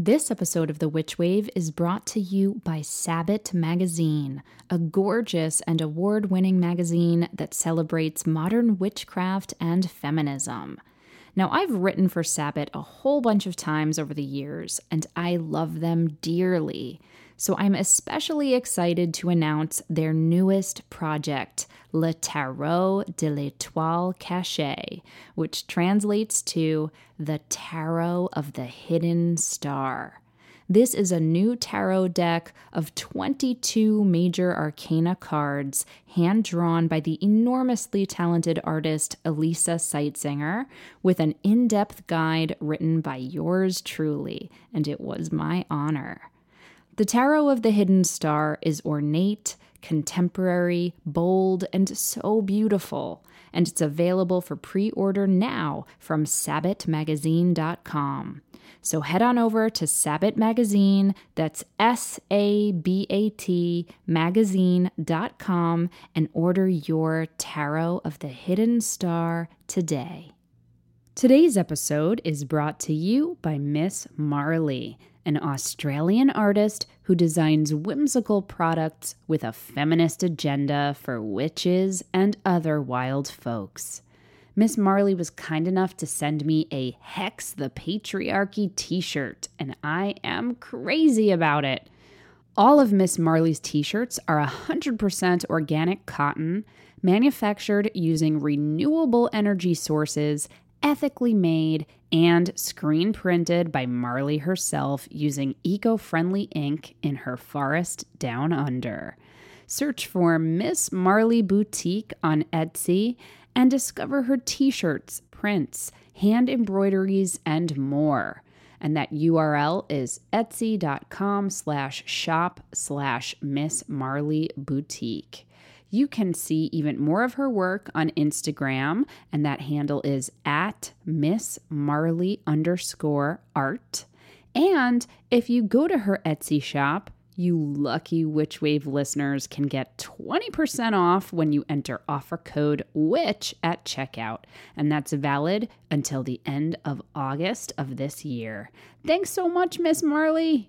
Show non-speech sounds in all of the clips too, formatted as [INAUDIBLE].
This episode of The Witch Wave is brought to you by Sabat Magazine, a gorgeous and award winning magazine that celebrates modern witchcraft and feminism. Now, I've written for Sabat a whole bunch of times over the years, and I love them dearly. So I'm especially excited to announce their newest project, Le Tarot de l'Étoile Cachée, which translates to the Tarot of the Hidden Star. This is a new tarot deck of 22 major arcana cards, hand drawn by the enormously talented artist Elisa Seitzinger, with an in depth guide written by yours truly, and it was my honor. The Tarot of the Hidden Star is ornate, contemporary, bold, and so beautiful, and it's available for pre order now from sabatmagazine.com. So head on over to Sabat Magazine, that's S A B A T magazine.com, and order your Tarot of the Hidden Star today. Today's episode is brought to you by Miss Marley an Australian artist who designs whimsical products with a feminist agenda for witches and other wild folks. Miss Marley was kind enough to send me a Hex the Patriarchy t shirt, and I am crazy about it. All of Miss Marley's t shirts are 100% organic cotton, manufactured using renewable energy sources ethically made and screen printed by Marley herself using eco friendly ink in her forest down under. Search for Miss Marley Boutique on Etsy and discover her t shirts, prints, hand embroideries, and more. And that URL is etsy.com slash shop slash Miss Marley Boutique. You can see even more of her work on Instagram, and that handle is at Miss Marley underscore art. And if you go to her Etsy shop, you lucky Witch Wave listeners can get 20% off when you enter offer code WITCH at checkout. And that's valid until the end of August of this year. Thanks so much, Miss Marley.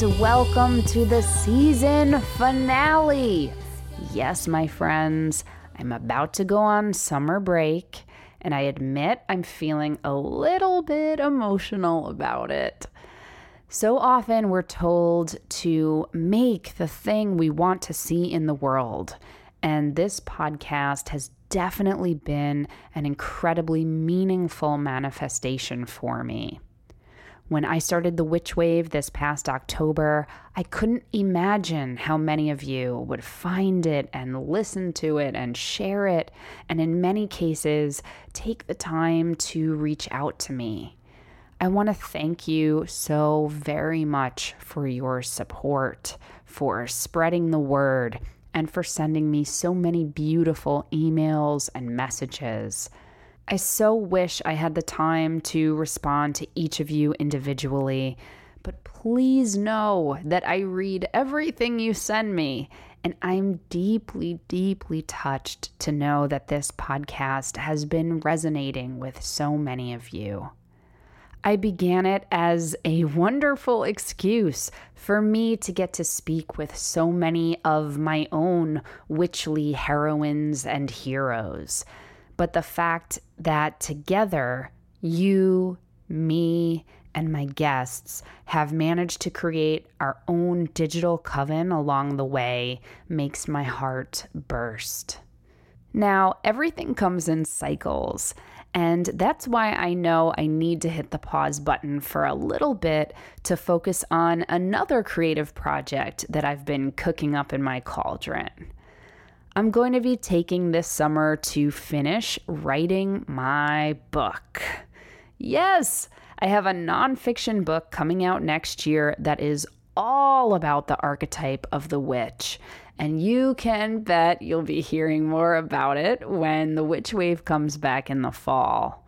And welcome to the season finale. Yes, my friends, I'm about to go on summer break, and I admit I'm feeling a little bit emotional about it. So often we're told to make the thing we want to see in the world, and this podcast has definitely been an incredibly meaningful manifestation for me. When I started the Witch Wave this past October, I couldn't imagine how many of you would find it and listen to it and share it, and in many cases, take the time to reach out to me. I want to thank you so very much for your support, for spreading the word, and for sending me so many beautiful emails and messages. I so wish I had the time to respond to each of you individually, but please know that I read everything you send me, and I'm deeply, deeply touched to know that this podcast has been resonating with so many of you. I began it as a wonderful excuse for me to get to speak with so many of my own witchly heroines and heroes but the fact that together, you, me, and my guests have managed to create our own digital coven along the way makes my heart burst. Now, everything comes in cycles, and that's why I know I need to hit the pause button for a little bit to focus on another creative project that I've been cooking up in my cauldron. I'm going to be taking this summer to finish writing my book. Yes, I have a nonfiction book coming out next year that is all about the archetype of the witch. And you can bet you'll be hearing more about it when the witch wave comes back in the fall.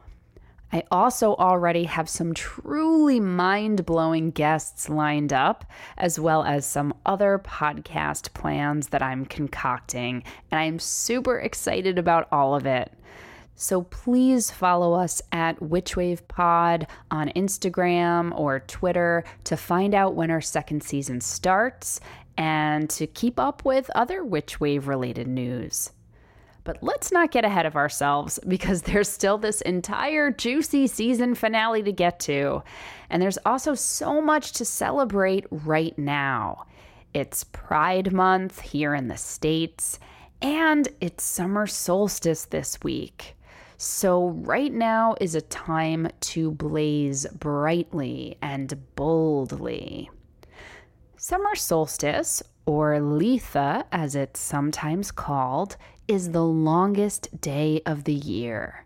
I also already have some truly mind blowing guests lined up, as well as some other podcast plans that I'm concocting, and I'm super excited about all of it. So please follow us at Witchwave Pod on Instagram or Twitter to find out when our second season starts and to keep up with other Witchwave related news. But let's not get ahead of ourselves [LAUGHS] because there's still this entire juicy season finale to get to. And there's also so much to celebrate right now. It's Pride Month here in the States, and it's summer solstice this week. So, right now is a time to blaze brightly and boldly. Summer solstice, or Litha as it's sometimes called, is the longest day of the year.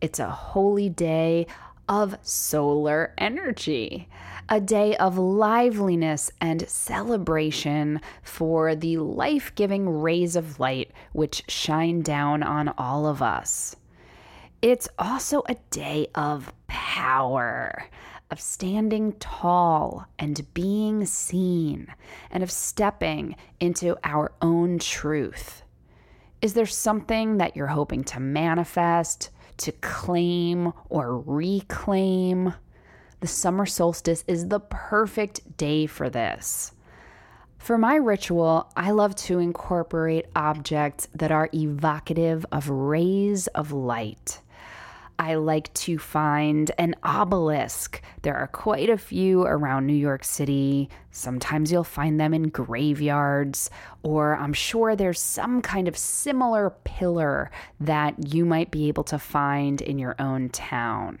It's a holy day of solar energy, a day of liveliness and celebration for the life giving rays of light which shine down on all of us. It's also a day of power, of standing tall and being seen, and of stepping into our own truth. Is there something that you're hoping to manifest, to claim, or reclaim? The summer solstice is the perfect day for this. For my ritual, I love to incorporate objects that are evocative of rays of light. I like to find an obelisk. There are quite a few around New York City. Sometimes you'll find them in graveyards, or I'm sure there's some kind of similar pillar that you might be able to find in your own town.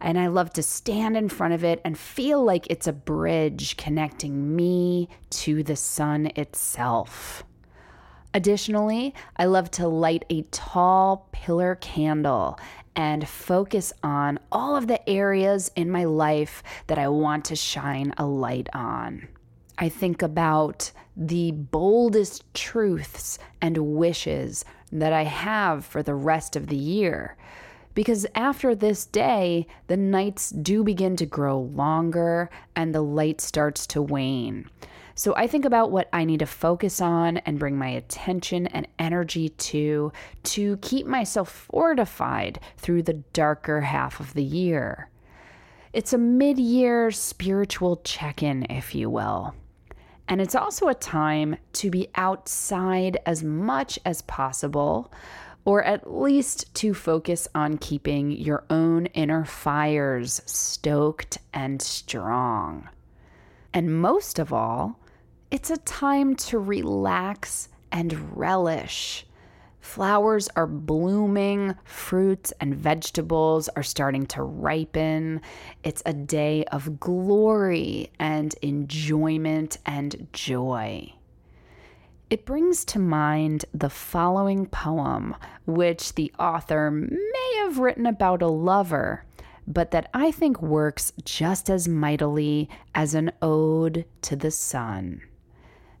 And I love to stand in front of it and feel like it's a bridge connecting me to the sun itself. Additionally, I love to light a tall pillar candle and focus on all of the areas in my life that I want to shine a light on. I think about the boldest truths and wishes that I have for the rest of the year. Because after this day, the nights do begin to grow longer and the light starts to wane. So I think about what I need to focus on and bring my attention and energy to to keep myself fortified through the darker half of the year. It's a mid year spiritual check in, if you will. And it's also a time to be outside as much as possible, or at least to focus on keeping your own inner fires stoked and strong. And most of all, it's a time to relax and relish. Flowers are blooming, fruits and vegetables are starting to ripen. It's a day of glory and enjoyment and joy. It brings to mind the following poem, which the author may have written about a lover but that I think works just as mightily as an ode to the sun.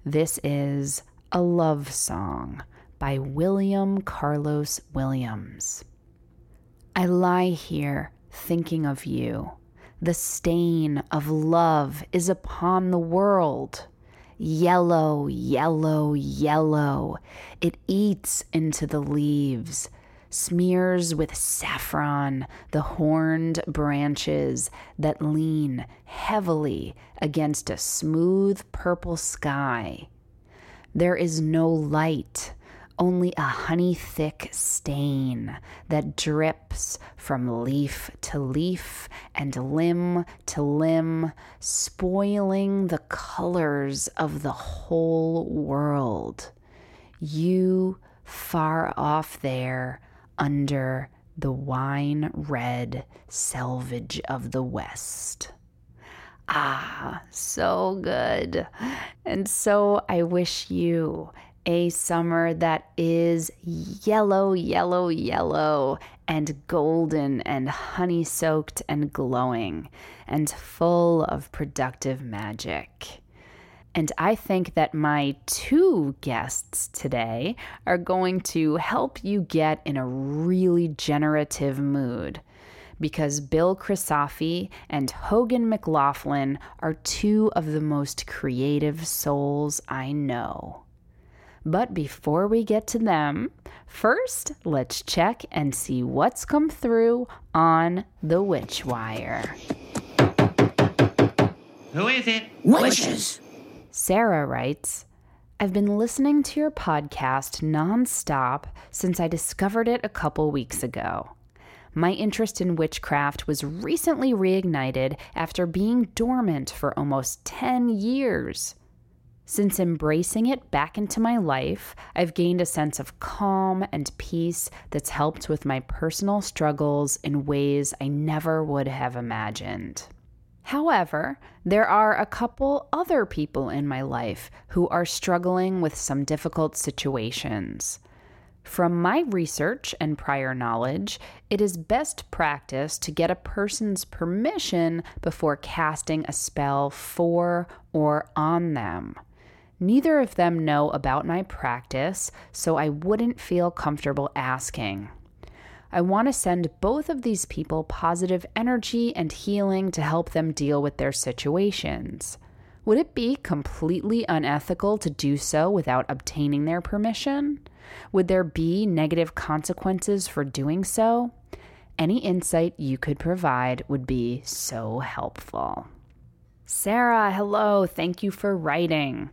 This is A Love Song by William Carlos Williams. I lie here thinking of you. The stain of love is upon the world. Yellow, yellow, yellow. It eats into the leaves smears with saffron the horned branches that lean heavily against a smooth purple sky. There is no light, only a honey thick stain that drips from leaf to leaf and limb to limb, spoiling the colors of the whole world. You far off there under the wine red selvage of the West. Ah, so good. And so I wish you a summer that is yellow, yellow, yellow, and golden, and honey soaked, and glowing, and full of productive magic. And I think that my two guests today are going to help you get in a really generative mood because Bill Crisafi and Hogan McLaughlin are two of the most creative souls I know. But before we get to them, first let's check and see what's come through on the Witch Wire. Who is it? Witches! Sarah writes, I've been listening to your podcast nonstop since I discovered it a couple weeks ago. My interest in witchcraft was recently reignited after being dormant for almost 10 years. Since embracing it back into my life, I've gained a sense of calm and peace that's helped with my personal struggles in ways I never would have imagined. However, there are a couple other people in my life who are struggling with some difficult situations. From my research and prior knowledge, it is best practice to get a person's permission before casting a spell for or on them. Neither of them know about my practice, so I wouldn't feel comfortable asking. I want to send both of these people positive energy and healing to help them deal with their situations. Would it be completely unethical to do so without obtaining their permission? Would there be negative consequences for doing so? Any insight you could provide would be so helpful. Sarah, hello. Thank you for writing.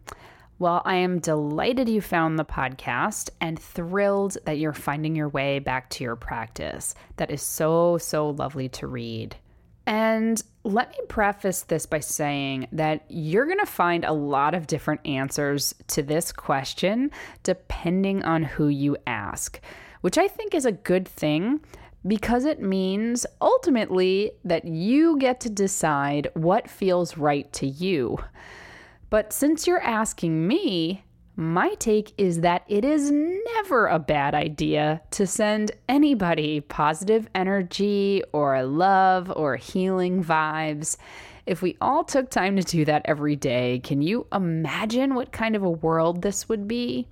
Well, I am delighted you found the podcast and thrilled that you're finding your way back to your practice. That is so, so lovely to read. And let me preface this by saying that you're going to find a lot of different answers to this question depending on who you ask, which I think is a good thing because it means ultimately that you get to decide what feels right to you. But since you're asking me, my take is that it is never a bad idea to send anybody positive energy or love or healing vibes. If we all took time to do that every day, can you imagine what kind of a world this would be?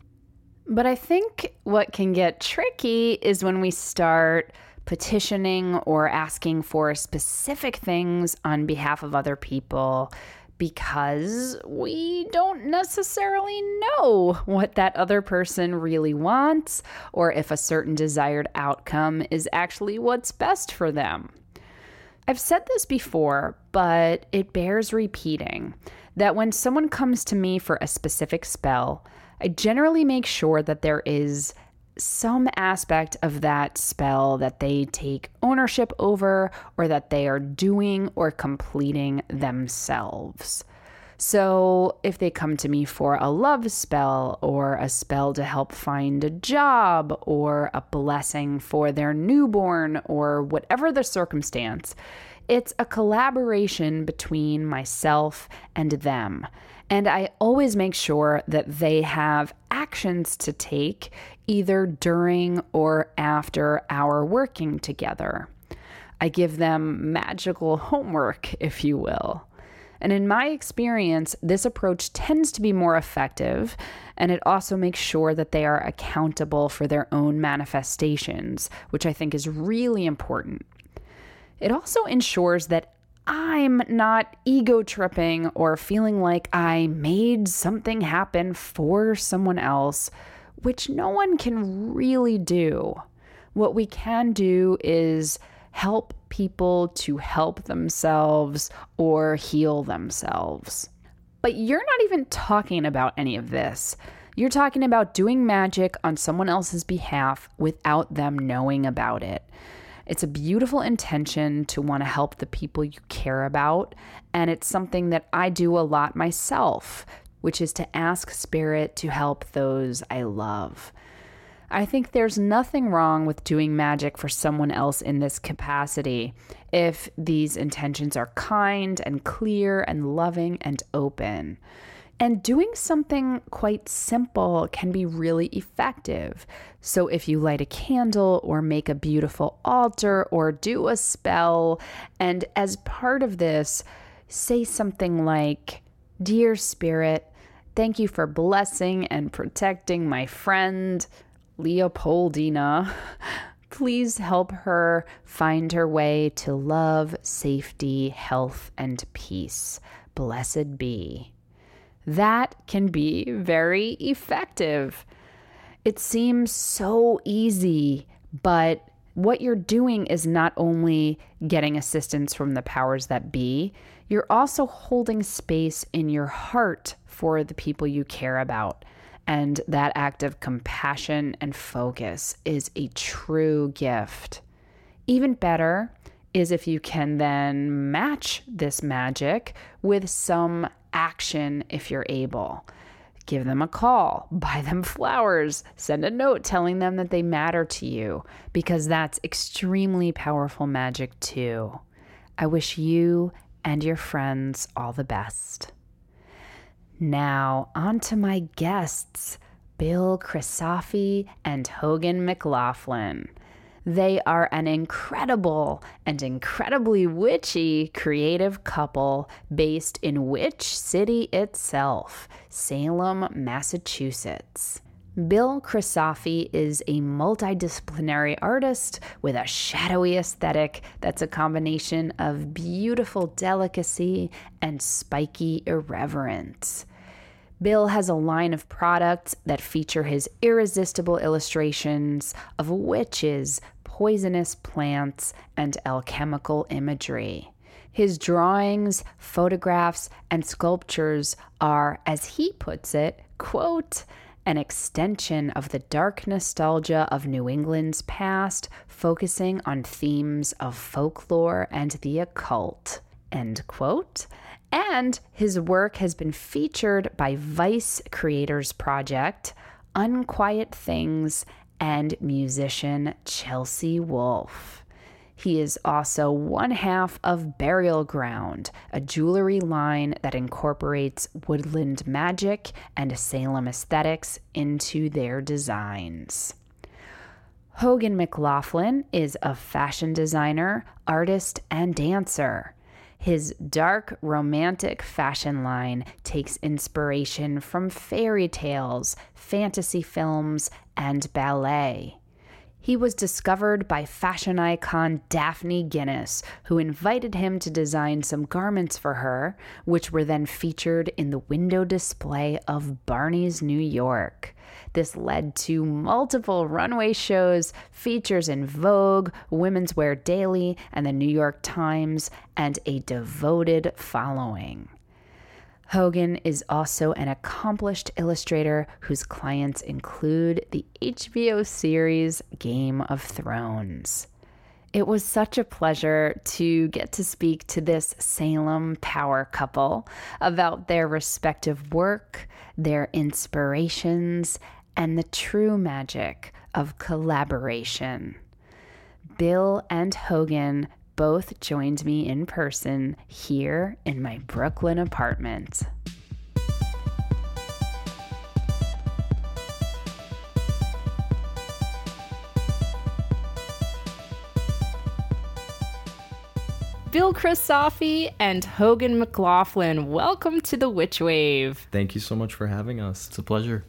But I think what can get tricky is when we start petitioning or asking for specific things on behalf of other people because we don't necessarily know what that other person really wants or if a certain desired outcome is actually what's best for them. I've said this before, but it bears repeating that when someone comes to me for a specific spell, I generally make sure that there is some aspect of that spell that they take ownership over or that they are doing or completing themselves. So, if they come to me for a love spell or a spell to help find a job or a blessing for their newborn or whatever the circumstance, it's a collaboration between myself and them. And I always make sure that they have actions to take either during or after our working together. I give them magical homework, if you will. And in my experience, this approach tends to be more effective, and it also makes sure that they are accountable for their own manifestations, which I think is really important. It also ensures that I'm not ego tripping or feeling like I made something happen for someone else, which no one can really do. What we can do is help people to help themselves or heal themselves. But you're not even talking about any of this. You're talking about doing magic on someone else's behalf without them knowing about it. It's a beautiful intention to want to help the people you care about. And it's something that I do a lot myself, which is to ask Spirit to help those I love. I think there's nothing wrong with doing magic for someone else in this capacity if these intentions are kind and clear and loving and open. And doing something quite simple can be really effective. So, if you light a candle or make a beautiful altar or do a spell, and as part of this, say something like, Dear Spirit, thank you for blessing and protecting my friend, Leopoldina. [LAUGHS] Please help her find her way to love, safety, health, and peace. Blessed be that can be very effective. It seems so easy, but what you're doing is not only getting assistance from the powers that be, you're also holding space in your heart for the people you care about. And that act of compassion and focus is a true gift. Even better is if you can then match this magic with some action if you're able. Give them a call, [LAUGHS] buy them flowers, send a note telling them that they matter to you, because that's extremely powerful magic too. I wish you and your friends all the best. Now, on to my guests, Bill Crisafi and Hogan McLaughlin. They are an incredible and incredibly witchy creative couple based in Witch City itself, Salem, Massachusetts. Bill Crisafi is a multidisciplinary artist with a shadowy aesthetic that's a combination of beautiful delicacy and spiky irreverence. Bill has a line of products that feature his irresistible illustrations of witches, poisonous plants, and alchemical imagery. His drawings, photographs, and sculptures are, as he puts it, quote, an extension of the dark nostalgia of New England's past, focusing on themes of folklore and the occult. End quote. And his work has been featured by Vice Creators Project, Unquiet Things, and musician Chelsea Wolfe. He is also one half of Burial Ground, a jewelry line that incorporates woodland magic and Salem aesthetics into their designs. Hogan McLaughlin is a fashion designer, artist, and dancer. His dark, romantic fashion line takes inspiration from fairy tales, fantasy films, and ballet. He was discovered by fashion icon Daphne Guinness, who invited him to design some garments for her, which were then featured in the window display of Barney's New York. This led to multiple runway shows, features in Vogue, Women's Wear Daily, and the New York Times, and a devoted following. Hogan is also an accomplished illustrator whose clients include the HBO series Game of Thrones. It was such a pleasure to get to speak to this Salem power couple about their respective work, their inspirations, and the true magic of collaboration. Bill and Hogan both joined me in person here in my Brooklyn apartment. Bill Crisafi and Hogan McLaughlin, welcome to the Witch Wave. Thank you so much for having us. It's a pleasure.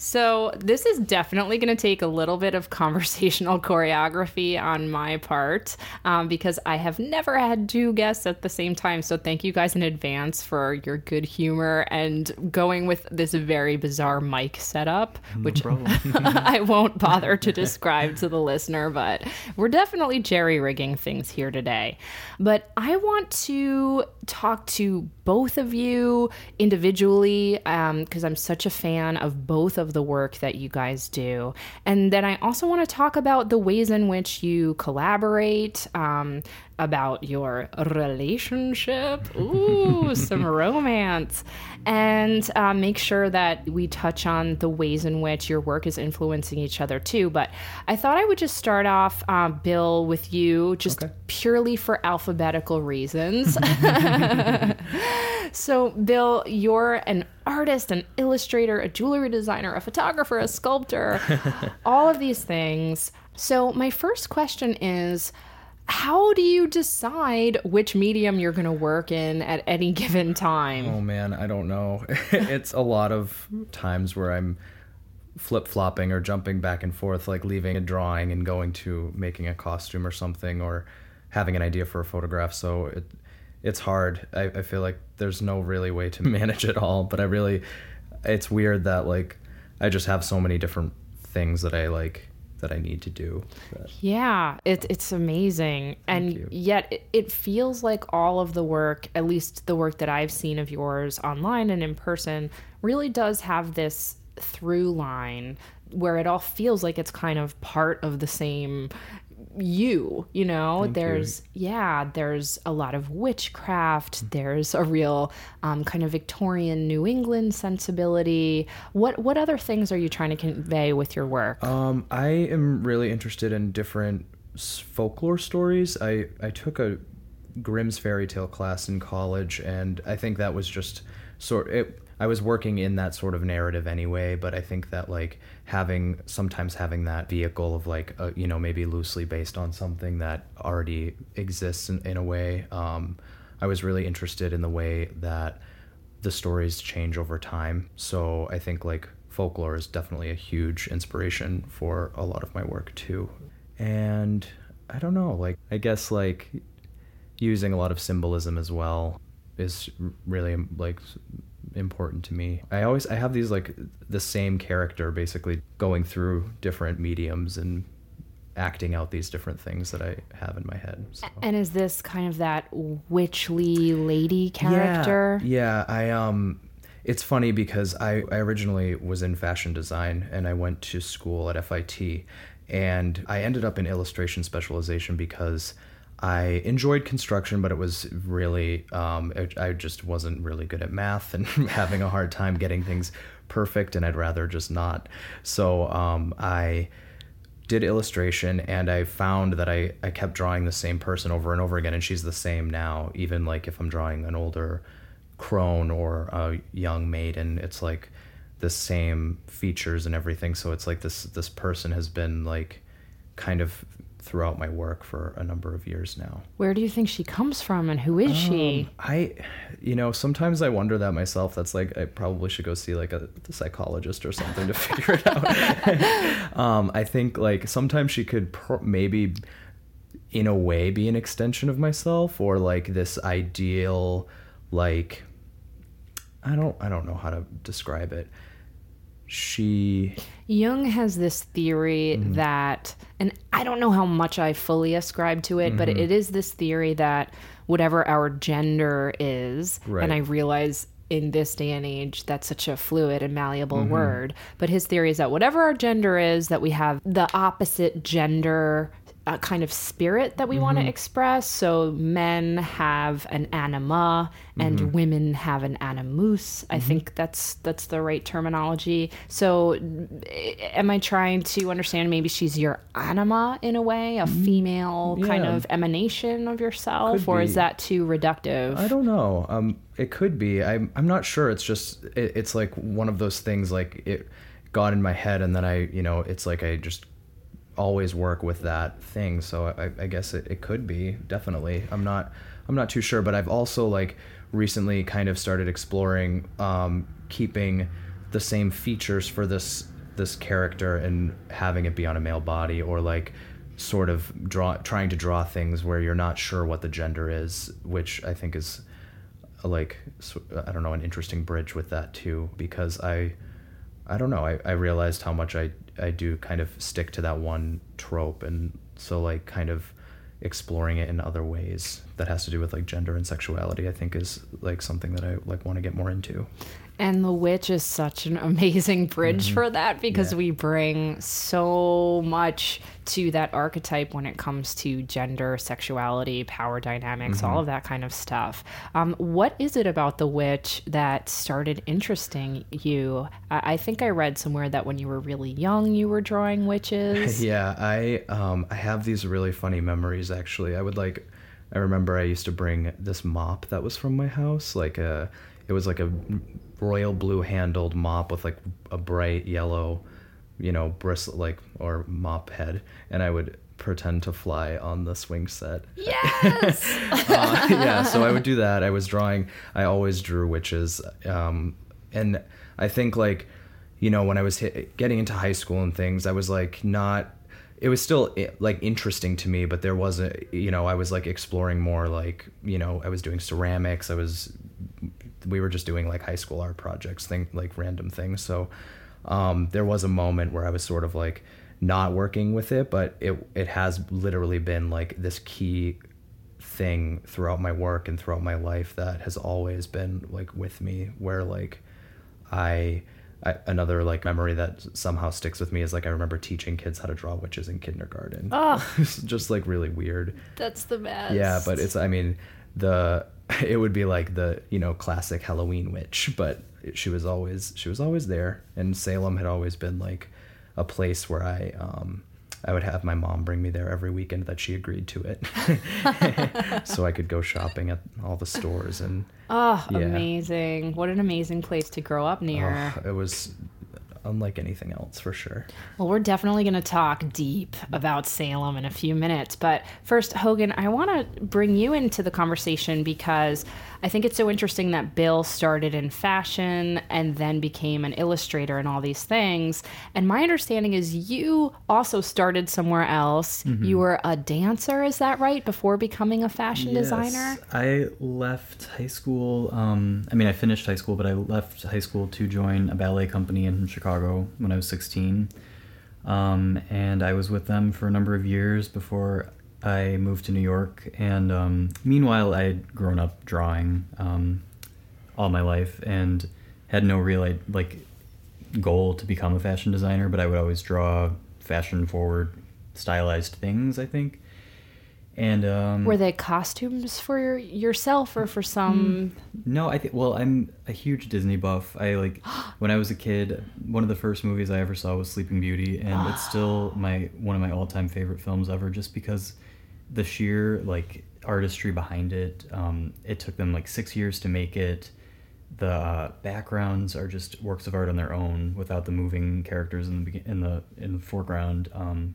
So, this is definitely going to take a little bit of [LAUGHS] conversational choreography on my part um, because I have never had two guests at the same time. So, thank you guys in advance for your good humor and going with this very bizarre mic setup, no which [LAUGHS] I won't bother to [LAUGHS] describe to the listener, but we're definitely jerry rigging things here today. But I want to talk to both of you individually because um, I'm such a fan of both of the work that you guys do. And then I also want to talk about the ways in which you collaborate, um, about your relationship. Ooh, [LAUGHS] some romance. And uh, make sure that we touch on the ways in which your work is influencing each other too. But I thought I would just start off, uh, Bill, with you, just okay. purely for alphabetical reasons. [LAUGHS] [LAUGHS] so, Bill, you're an artist, an illustrator, a jewelry designer, a photographer, a sculptor, all of these things. So, my first question is how do you decide which medium you're going to work in at any [LAUGHS] given time? Oh man, I don't know. [LAUGHS] it's a lot of times where I'm flip flopping or jumping back and forth, like leaving a drawing and going to making a costume or something, or having an idea for a photograph. So it it's hard. I, I feel like there's no really way to [LAUGHS] manage it all, but I really, it's weird that like I just have so many different things that I like that I need to do. But. Yeah, it, it's amazing. And you. yet it, it, feels like all of the work, at least the work that I've seen of yours online and in person, really does have this through line where it all feels like it's kind of part of the same you you know? Thank there's you. yeah there's a lot of witchcraft. There's a real um, kind of victorian new england sensibility. What what other things are you trying to convey with your work? Um, i am really interested in different folklore stories. I i took a grimm's fairy tale class in college and i think that was just sort it I was working in that sort of narrative anyway, but I think that like having sometimes having that vehicle of like a, you know maybe loosely based on something that already exists in, in a way. Um, I was really interested in the way that the stories change over time. So I think like folklore is definitely a huge inspiration for a lot of my work too. And I don't know, like I guess like using a lot of symbolism as well is really like important to me. I always I have these like the same character basically going through different mediums and acting out these different things that I have in my head. So. And is this kind of that witchly lady character? Yeah, yeah, I um it's funny because I, I originally was in fashion design and I went to school at FIT and I ended up in illustration specialization because I enjoyed construction, but it was really, um, I just wasn't really good at math and [LAUGHS] having a hard time getting things perfect, and I'd rather just not. So um, I did illustration, and I found that I, I kept drawing the same person over and over again, and she's the same now, even like if I'm drawing an older crone or a young maiden, it's like the same features and everything. So it's like this this person has been like kind of throughout my work for a number of years now. Where do you think she comes from and who is um, she? I you know, sometimes I wonder that myself. That's like I probably should go see like a, a psychologist or something to [LAUGHS] figure it out. [LAUGHS] um, I think like sometimes she could pro- maybe in a way be an extension of myself or like this ideal like I don't I don't know how to describe it she Jung has this theory mm-hmm. that and I don't know how much I fully ascribe to it, mm-hmm. but it is this theory that whatever our gender is, right. and I realize in this day and age that's such a fluid and malleable mm-hmm. word, but his theory is that whatever our gender is, that we have the opposite gender a kind of spirit that we mm-hmm. want to express. So men have an anima and mm-hmm. women have an animus. I mm-hmm. think that's that's the right terminology. So am I trying to understand maybe she's your anima in a way, a mm-hmm. female yeah. kind of emanation of yourself could or be. is that too reductive? I don't know. Um it could be. I'm I'm not sure. It's just it, it's like one of those things like it got in my head and then I, you know, it's like I just always work with that thing. So I, I guess it, it could be definitely. I'm not I'm not too sure, but I've also like recently kind of started exploring um, keeping the same features for this this character and having it be on a male body or like sort of draw trying to draw things where you're not sure what the gender is, which I think is like I don't know an interesting bridge with that too because I I don't know. I, I realized how much I I do kind of stick to that one trope, and so like kind of exploring it in other ways that has to do with like gender and sexuality i think is like something that i like want to get more into and The Witch is such an amazing bridge mm-hmm. for that because yeah. we bring so much to that archetype when it comes to gender, sexuality, power dynamics, mm-hmm. all of that kind of stuff. Um, what is it about The Witch that started interesting you? I-, I think I read somewhere that when you were really young, you were drawing witches. [LAUGHS] yeah, I um, I have these really funny memories actually. I would like. I remember I used to bring this mop that was from my house, like a, it was like a royal blue handled mop with like a bright yellow, you know, bristle like or mop head, and I would pretend to fly on the swing set. Yes. [LAUGHS] uh, yeah, so I would do that. I was drawing. I always drew witches, um, and I think like, you know, when I was hit, getting into high school and things, I was like not. It was still like interesting to me, but there wasn't. You know, I was like exploring more. Like, you know, I was doing ceramics. I was we were just doing like high school art projects, thing like random things. So um, there was a moment where I was sort of like not working with it, but it it has literally been like this key thing throughout my work and throughout my life that has always been like with me. Where like I. I, another like memory that somehow sticks with me is like I remember teaching kids how to draw witches in kindergarten. [LAUGHS] Oh, just like really weird. That's the best. Yeah, but it's I mean the [LAUGHS] it would be like the you know classic Halloween witch, but she was always she was always there, and Salem had always been like a place where I um, I would have my mom bring me there every weekend that she agreed to it, [LAUGHS] so I could go shopping at all the stores and. Oh, yeah. amazing! What an amazing place to grow up near. Oh, it was unlike anything else for sure. Well, we're definitely going to talk deep about Salem in a few minutes. But first, Hogan, I want to bring you into the conversation because I think it's so interesting that Bill started in fashion and then became an illustrator and all these things. And my understanding is you also started somewhere else. Mm-hmm. You were a dancer, is that right? Before becoming a fashion yes. designer? I left high school. Um, I mean, I finished high school, but I left high school to join a ballet company in Chicago when I was 16. Um, and I was with them for a number of years before I moved to New York, and um, meanwhile, I had grown up drawing um, all my life and had no real like goal to become a fashion designer. But I would always draw fashion-forward, stylized things. I think. And um, were they costumes for your, yourself or for some? Hmm, no, I think. Well, I'm a huge Disney buff. I like [GASPS] when I was a kid. One of the first movies I ever saw was Sleeping Beauty, and it's [GASPS] still my one of my all-time favorite films ever. Just because the sheer like artistry behind it. Um, it took them like six years to make it. The uh, backgrounds are just works of art on their own, without the moving characters in the in the in the foreground. Um,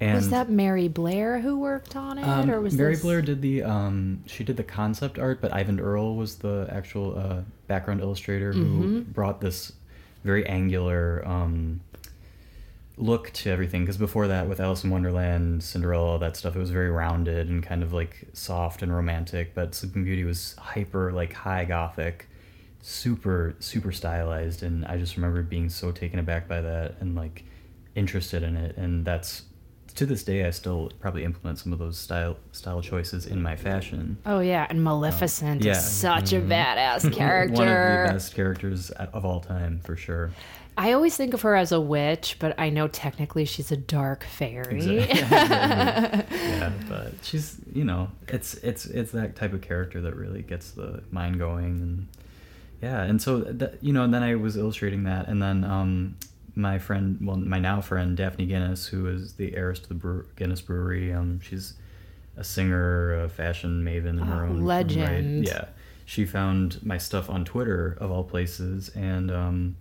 and was that Mary Blair who worked on it, um, or was Mary this... Blair did the um, she did the concept art, but Eyvind Earle was the actual uh, background illustrator who mm-hmm. brought this very angular um, look to everything because before that with alice in wonderland cinderella all that stuff it was very rounded and kind of like soft and romantic but sleeping beauty was hyper like high gothic super super stylized and i just remember being so taken aback by that and like interested in it and that's to this day i still probably implement some of those style style choices in my fashion oh yeah and maleficent um, yeah. is such mm-hmm. a badass character [LAUGHS] one of the best characters of all time for sure I always think of her as a witch, but I know technically she's a dark fairy. Exactly. [LAUGHS] yeah, but she's you know it's it's it's that type of character that really gets the mind going and yeah, and so that, you know, and then I was illustrating that, and then um, my friend, well, my now friend Daphne Guinness, who is the heiress to the Bre- Guinness Brewery, um, she's a singer, a fashion maven in her oh, own legend. Right. Yeah, she found my stuff on Twitter of all places, and um,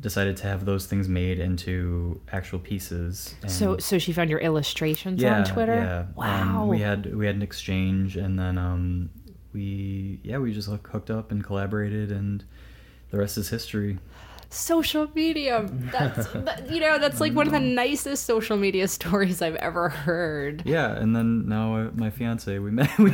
decided to have those things made into actual pieces. And so, so she found your illustrations yeah, on Twitter. Yeah, um, wow. Um, we had we had an exchange, and then um, we yeah we just hooked up and collaborated, and the rest is history. Social media. That's [LAUGHS] that, you know that's like one of the nicest social media [LAUGHS] stories I've ever heard. Yeah, and then now uh, my fiance we met [LAUGHS] we,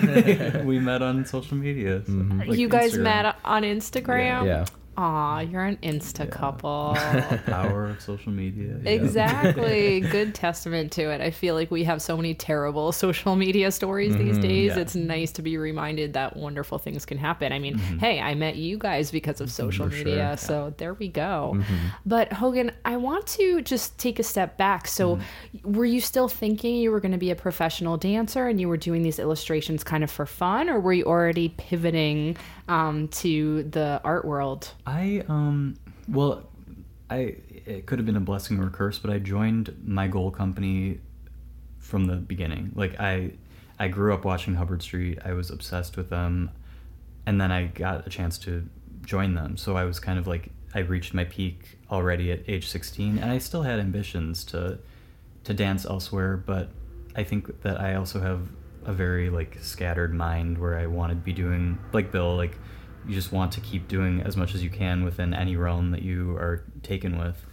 we met on social media. So, mm-hmm. like you guys Instagram. met on Instagram. yeah. yeah. Aw, you're an insta couple. [LAUGHS] [LAUGHS] Power of social media. yeah. Exactly. [LAUGHS] Good testament to it. I feel like we have so many terrible social media stories these mm-hmm. days. yeah. It's nice to be reminded that wonderful things can happen. I mean, mm-hmm. hey, I met you guys because of mm-hmm. social For sure, media, yeah. so there we go. But Hogan, I want to just take a step back. So, were you still thinking you were going to be a professional dancer and you were doing these illustrations kind of for fun, or were you already pivoting um, to the art world? I um well, I it could have been a blessing or a curse, but I joined my goal company from the beginning. Like I I grew up watching Hubbard Street. I was obsessed with them, and then I got a chance to join them. So I was kind of like I reached my peak already at age 16, and I still had ambitions to to dance elsewhere, but I think that I also have a very like scattered mind where I want to be doing like Bill like you just want to keep doing as much as you can within any realm that you are taken with.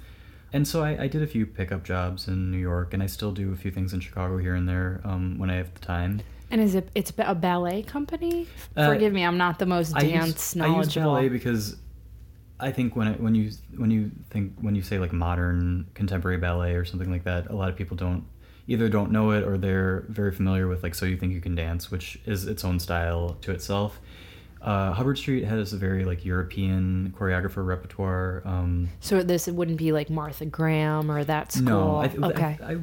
And so I, I did a few pickup jobs in New York, and I still do a few things in Chicago here and there um, when I have the time. And is it it's a ballet company? Uh, Forgive me, I'm not the most I use- dance I use ballet because I think when it, when you when you think when you say like modern contemporary ballet or something like that, a lot of people don't either don't know it or they're very familiar with like so you think you can dance, which is its own style to itself. Uh, Hubbard Street has a very like European choreographer repertoire. Um, so this wouldn't be like Martha Graham or that school. no, I, okay. I, I,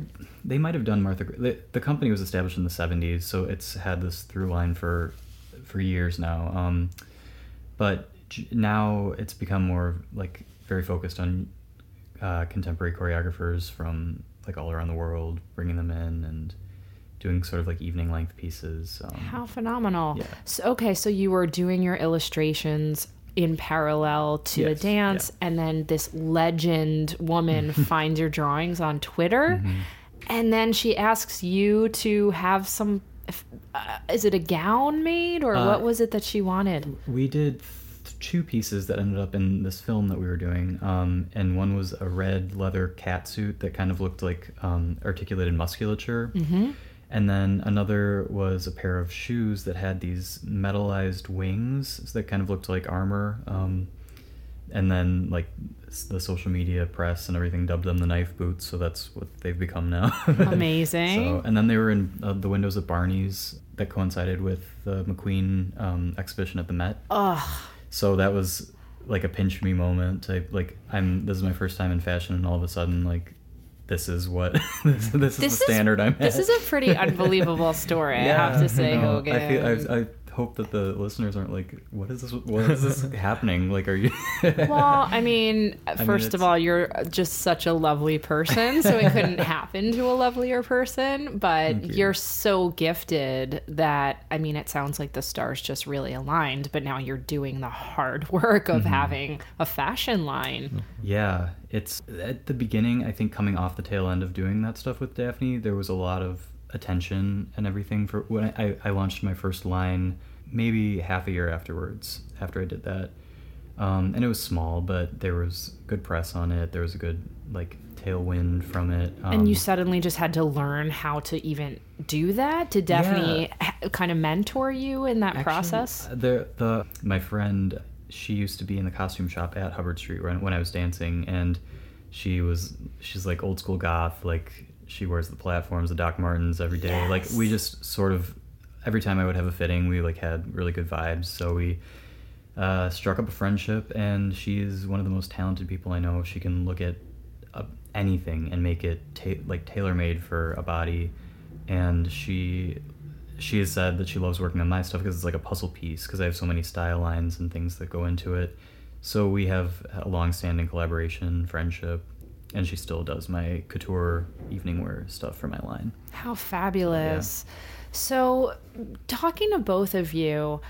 they might have done Martha. The, the company was established in the '70s, so it's had this through line for for years now. Um, but now it's become more like very focused on uh, contemporary choreographers from like all around the world, bringing them in and doing sort of like evening length pieces. Um, How phenomenal. Yeah. So, okay, so you were doing your illustrations in parallel to the Yes, dance, and then this legend woman [LAUGHS] finds your drawings on Twitter, Mm-hmm. and then she asks you to have some. Uh, is it a gown made, or Uh, what was it that she wanted? We did two pieces that ended up in this film that we were doing, um, and one was a red leather cat suit that kind of looked like um, articulated musculature, mm-hmm. and then another was a pair of shoes that had these metallized wings that kind of looked like armor. Um, and then like the social media press and everything dubbed them the knife boots, so that's what they've become now. [LAUGHS] Amazing. So, and then they were in uh, the windows of Barney's that coincided with the McQueen um, exhibition at the Met. Ugh. So that was like a pinch me moment. I like I'm this is my first time in fashion, and all of a sudden like this is what [LAUGHS] this, this is This the standard I'm at. This is a pretty unbelievable story, I [LAUGHS] have to say, no, Hogan. I feel I, I hope that the listeners aren't like, what is this? What is this [LAUGHS] happening? Like, are you? [LAUGHS] Well, I mean, first of all, you're just such a lovely person, so it couldn't [LAUGHS] happen to a lovelier person. But you. you're so gifted that, I mean, it sounds like the stars just really aligned, but now you're doing the hard work Mm-hmm. of having a fashion line. Yeah, it's at the beginning. I think coming off the tail end of doing that stuff with Daphne, there was a lot of attention and everything. For when I, I launched my first line, maybe half a year afterwards, after I did that, um, and it was small, but there was good press on it. There was a good like tailwind from it. Um, and you suddenly just had to learn how to even do that? Did Daphne ha- kind of mentor you in that Actually, process? uh, The the my friend, she used to be in the costume shop at Hubbard Street when, when I was dancing, and she was she's like old school goth, like she wears the platforms, the Doc Martens every day. Like we just sort of every time I would have a fitting, we like had really good vibes. So we uh, struck up a friendship, and she's one of the most talented people I know. She can look at uh, anything and make it ta- like tailor made for a body, and she she has said that she loves working on my stuff because it's like a puzzle piece because I have so many style lines and things that go into it. So we have a long-standing collaboration, friendship, and she still does my couture evening wear stuff for my line. How fabulous. So, talking to both of you,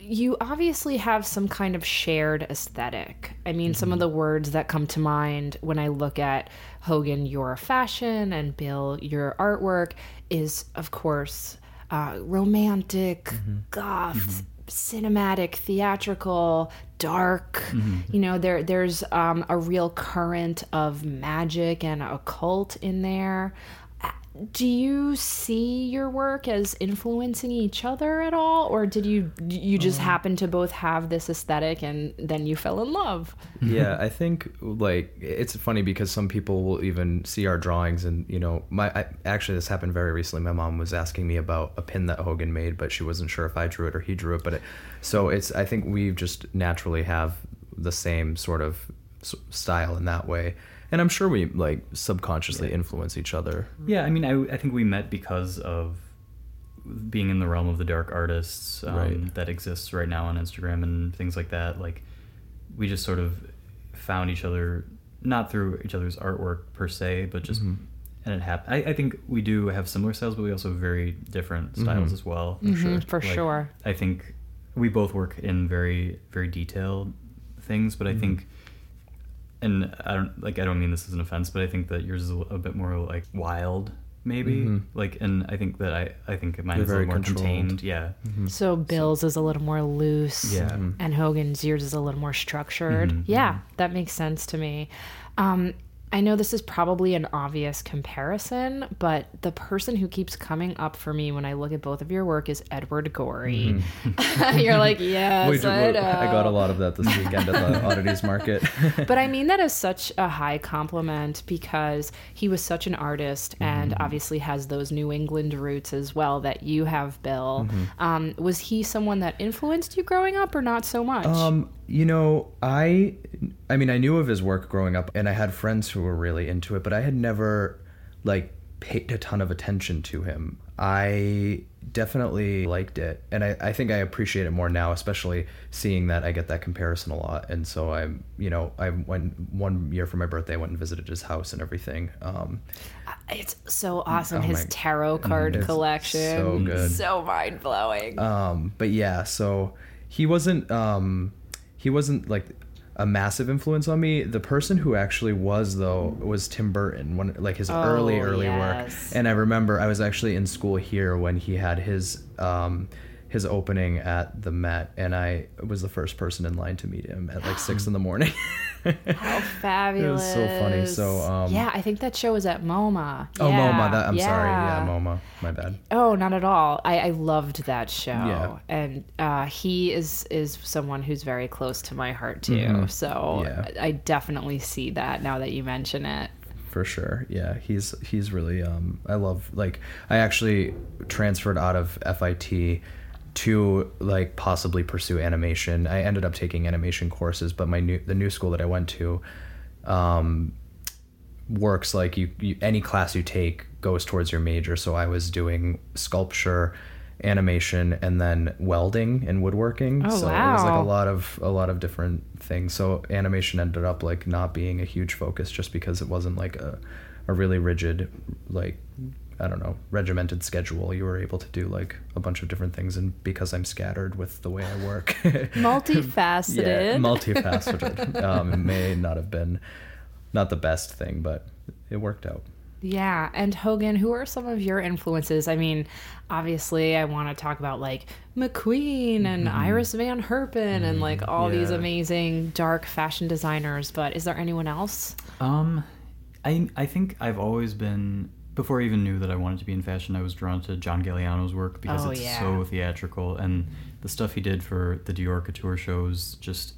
you obviously have some kind of shared aesthetic. I mean, some of mm-hmm. the words that come to mind when I look at Hogan, your fashion, and Bill, your artwork is, of course, uh, romantic, mm-hmm. goth, mm-hmm. Cinematic, theatrical, dark. You know, there there's um, a real current of magic and occult in there. Do you see your work as influencing each other at all, or did you you just Um, happen to both have this aesthetic and then you fell in love? [LAUGHS] yeah, I think like it's funny because some people will even see our drawings and you know my I, actually this happened very recently. My mom was asking me about a pin that Hogan made, but she wasn't sure if I drew it or he drew it. But it, so it's I think we just naturally have the same sort of style in that way, and I'm sure we like subconsciously influence each other. Yeah, I mean, I, I think we met because of being in the realm of the dark artists um, Right. that exists right now on Instagram and things like that. Like, we just sort of found each other, not through each other's artwork per se, but just, Mm-hmm. and it happened. I, I think we do have similar styles, but we also have very different styles Mhm. as well. Mhm, for Like, sure. I think we both work in very, very detailed things, but I Mhm. think and I don't like I don't mean this as an offense, but I think that yours is a, a bit more like wild, maybe. Mhm. Like, and I think that I I think mine You're is a little more controlled. contained. Yeah, So Bill's is a little more loose. Yeah. Mhm. And Hogan's yours is a little more structured. Mhm, Yeah, that makes sense to me. Um, I know this is probably an obvious comparison, but the person who keeps coming up for me when I look at both of your work is Edward Gorey. [LAUGHS] You're like, [LAUGHS] yes, We I know. I got a lot of that this weekend at the [LAUGHS] oddities market. but I mean that as such a high compliment because he was such an artist and Mm-hmm. obviously has those New England roots as well that you have, Bill. Mm-hmm. Um, was he someone that influenced you growing up or not so much? Um, you know, I I mean, I knew of his work growing up and I had friends who were really into it, but I had never like paid a ton of attention to him. I definitely liked it and I, I think I appreciate it more now, especially seeing that I get that comparison a lot. And so I'm, you know, I went one year for my birthday, I went and visited his house and everything. Um, it's so awesome. oh His my- tarot card collection. so good. So mind blowing. Um, but yeah, so he wasn't um, he wasn't like a massive influence on me. The person who actually was though was Tim Burton, one like his early Oh, early yes. work. And I remember I was actually in school here when he had his um, his opening at the Met, and I was the first person in line to meet him at like six in the morning. [LAUGHS] How fabulous. It was so funny. So, um, yeah, I think that show was at MoMA. oh, Yeah, MoMA. That, I'm sorry. yeah. Yeah, MoMA. My bad. Oh, not at all. I, I loved that show, Yeah. and uh, he is is someone who's very close to my heart too. Mhm. So Yeah. I definitely see that now that you mention it. for sure yeah he's he's really um i love like i actually transferred out of fit to like possibly pursue animation. I ended up taking animation courses but my new the new school that i went to um works like you, you any class you take goes towards your major. So i was doing sculpture animation and then welding and woodworking. Oh, so it was like a lot of a lot of different things. So animation ended up like not being a huge focus just because it wasn't like a, a really rigid like i don't know regimented schedule you were able to do like a bunch of different things and because i'm scattered with the way i work [LAUGHS] Multifaceted. yeah, multifaceted. um, it may not have been not the best thing, but it worked out. Yeah, and Hogan, who are some of your influences? I mean, obviously, I want to talk about like McQueen and Iris Van Herpen and like all these amazing dark fashion designers. But is there anyone else? Um, I I think I've always been before I even knew that I wanted to be in fashion. I was drawn to John Galliano's work because Oh, it's yeah. so theatrical, and the stuff he did for the Dior Couture shows just.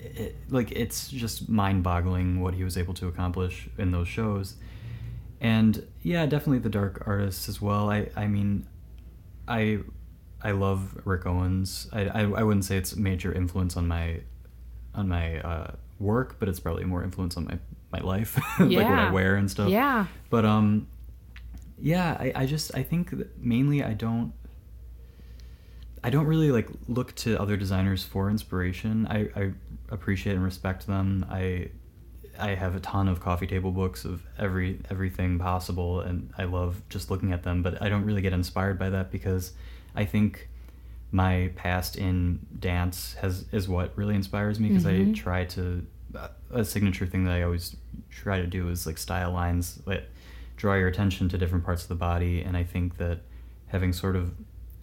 It, like it's just mind-boggling what he was able to accomplish in those shows, and yeah, definitely the dark artists as well. I I mean, I I love Rick Owens. I I, I wouldn't say it's major influence on my on my uh, work, but it's probably more influence on my my life, [LAUGHS] like what I wear and stuff. Yeah. But um, yeah, I, I just I think mainly I don't I don't really like look to other designers for inspiration. I, I appreciate and respect them. I I have a ton of coffee table books of every everything possible, and I love just looking at them. But I don't really get inspired by that because I think my past in dance has is what really inspires me because I try to a signature thing that I always try to do is like style lines that draw your attention to different parts of the body and I think that having sort of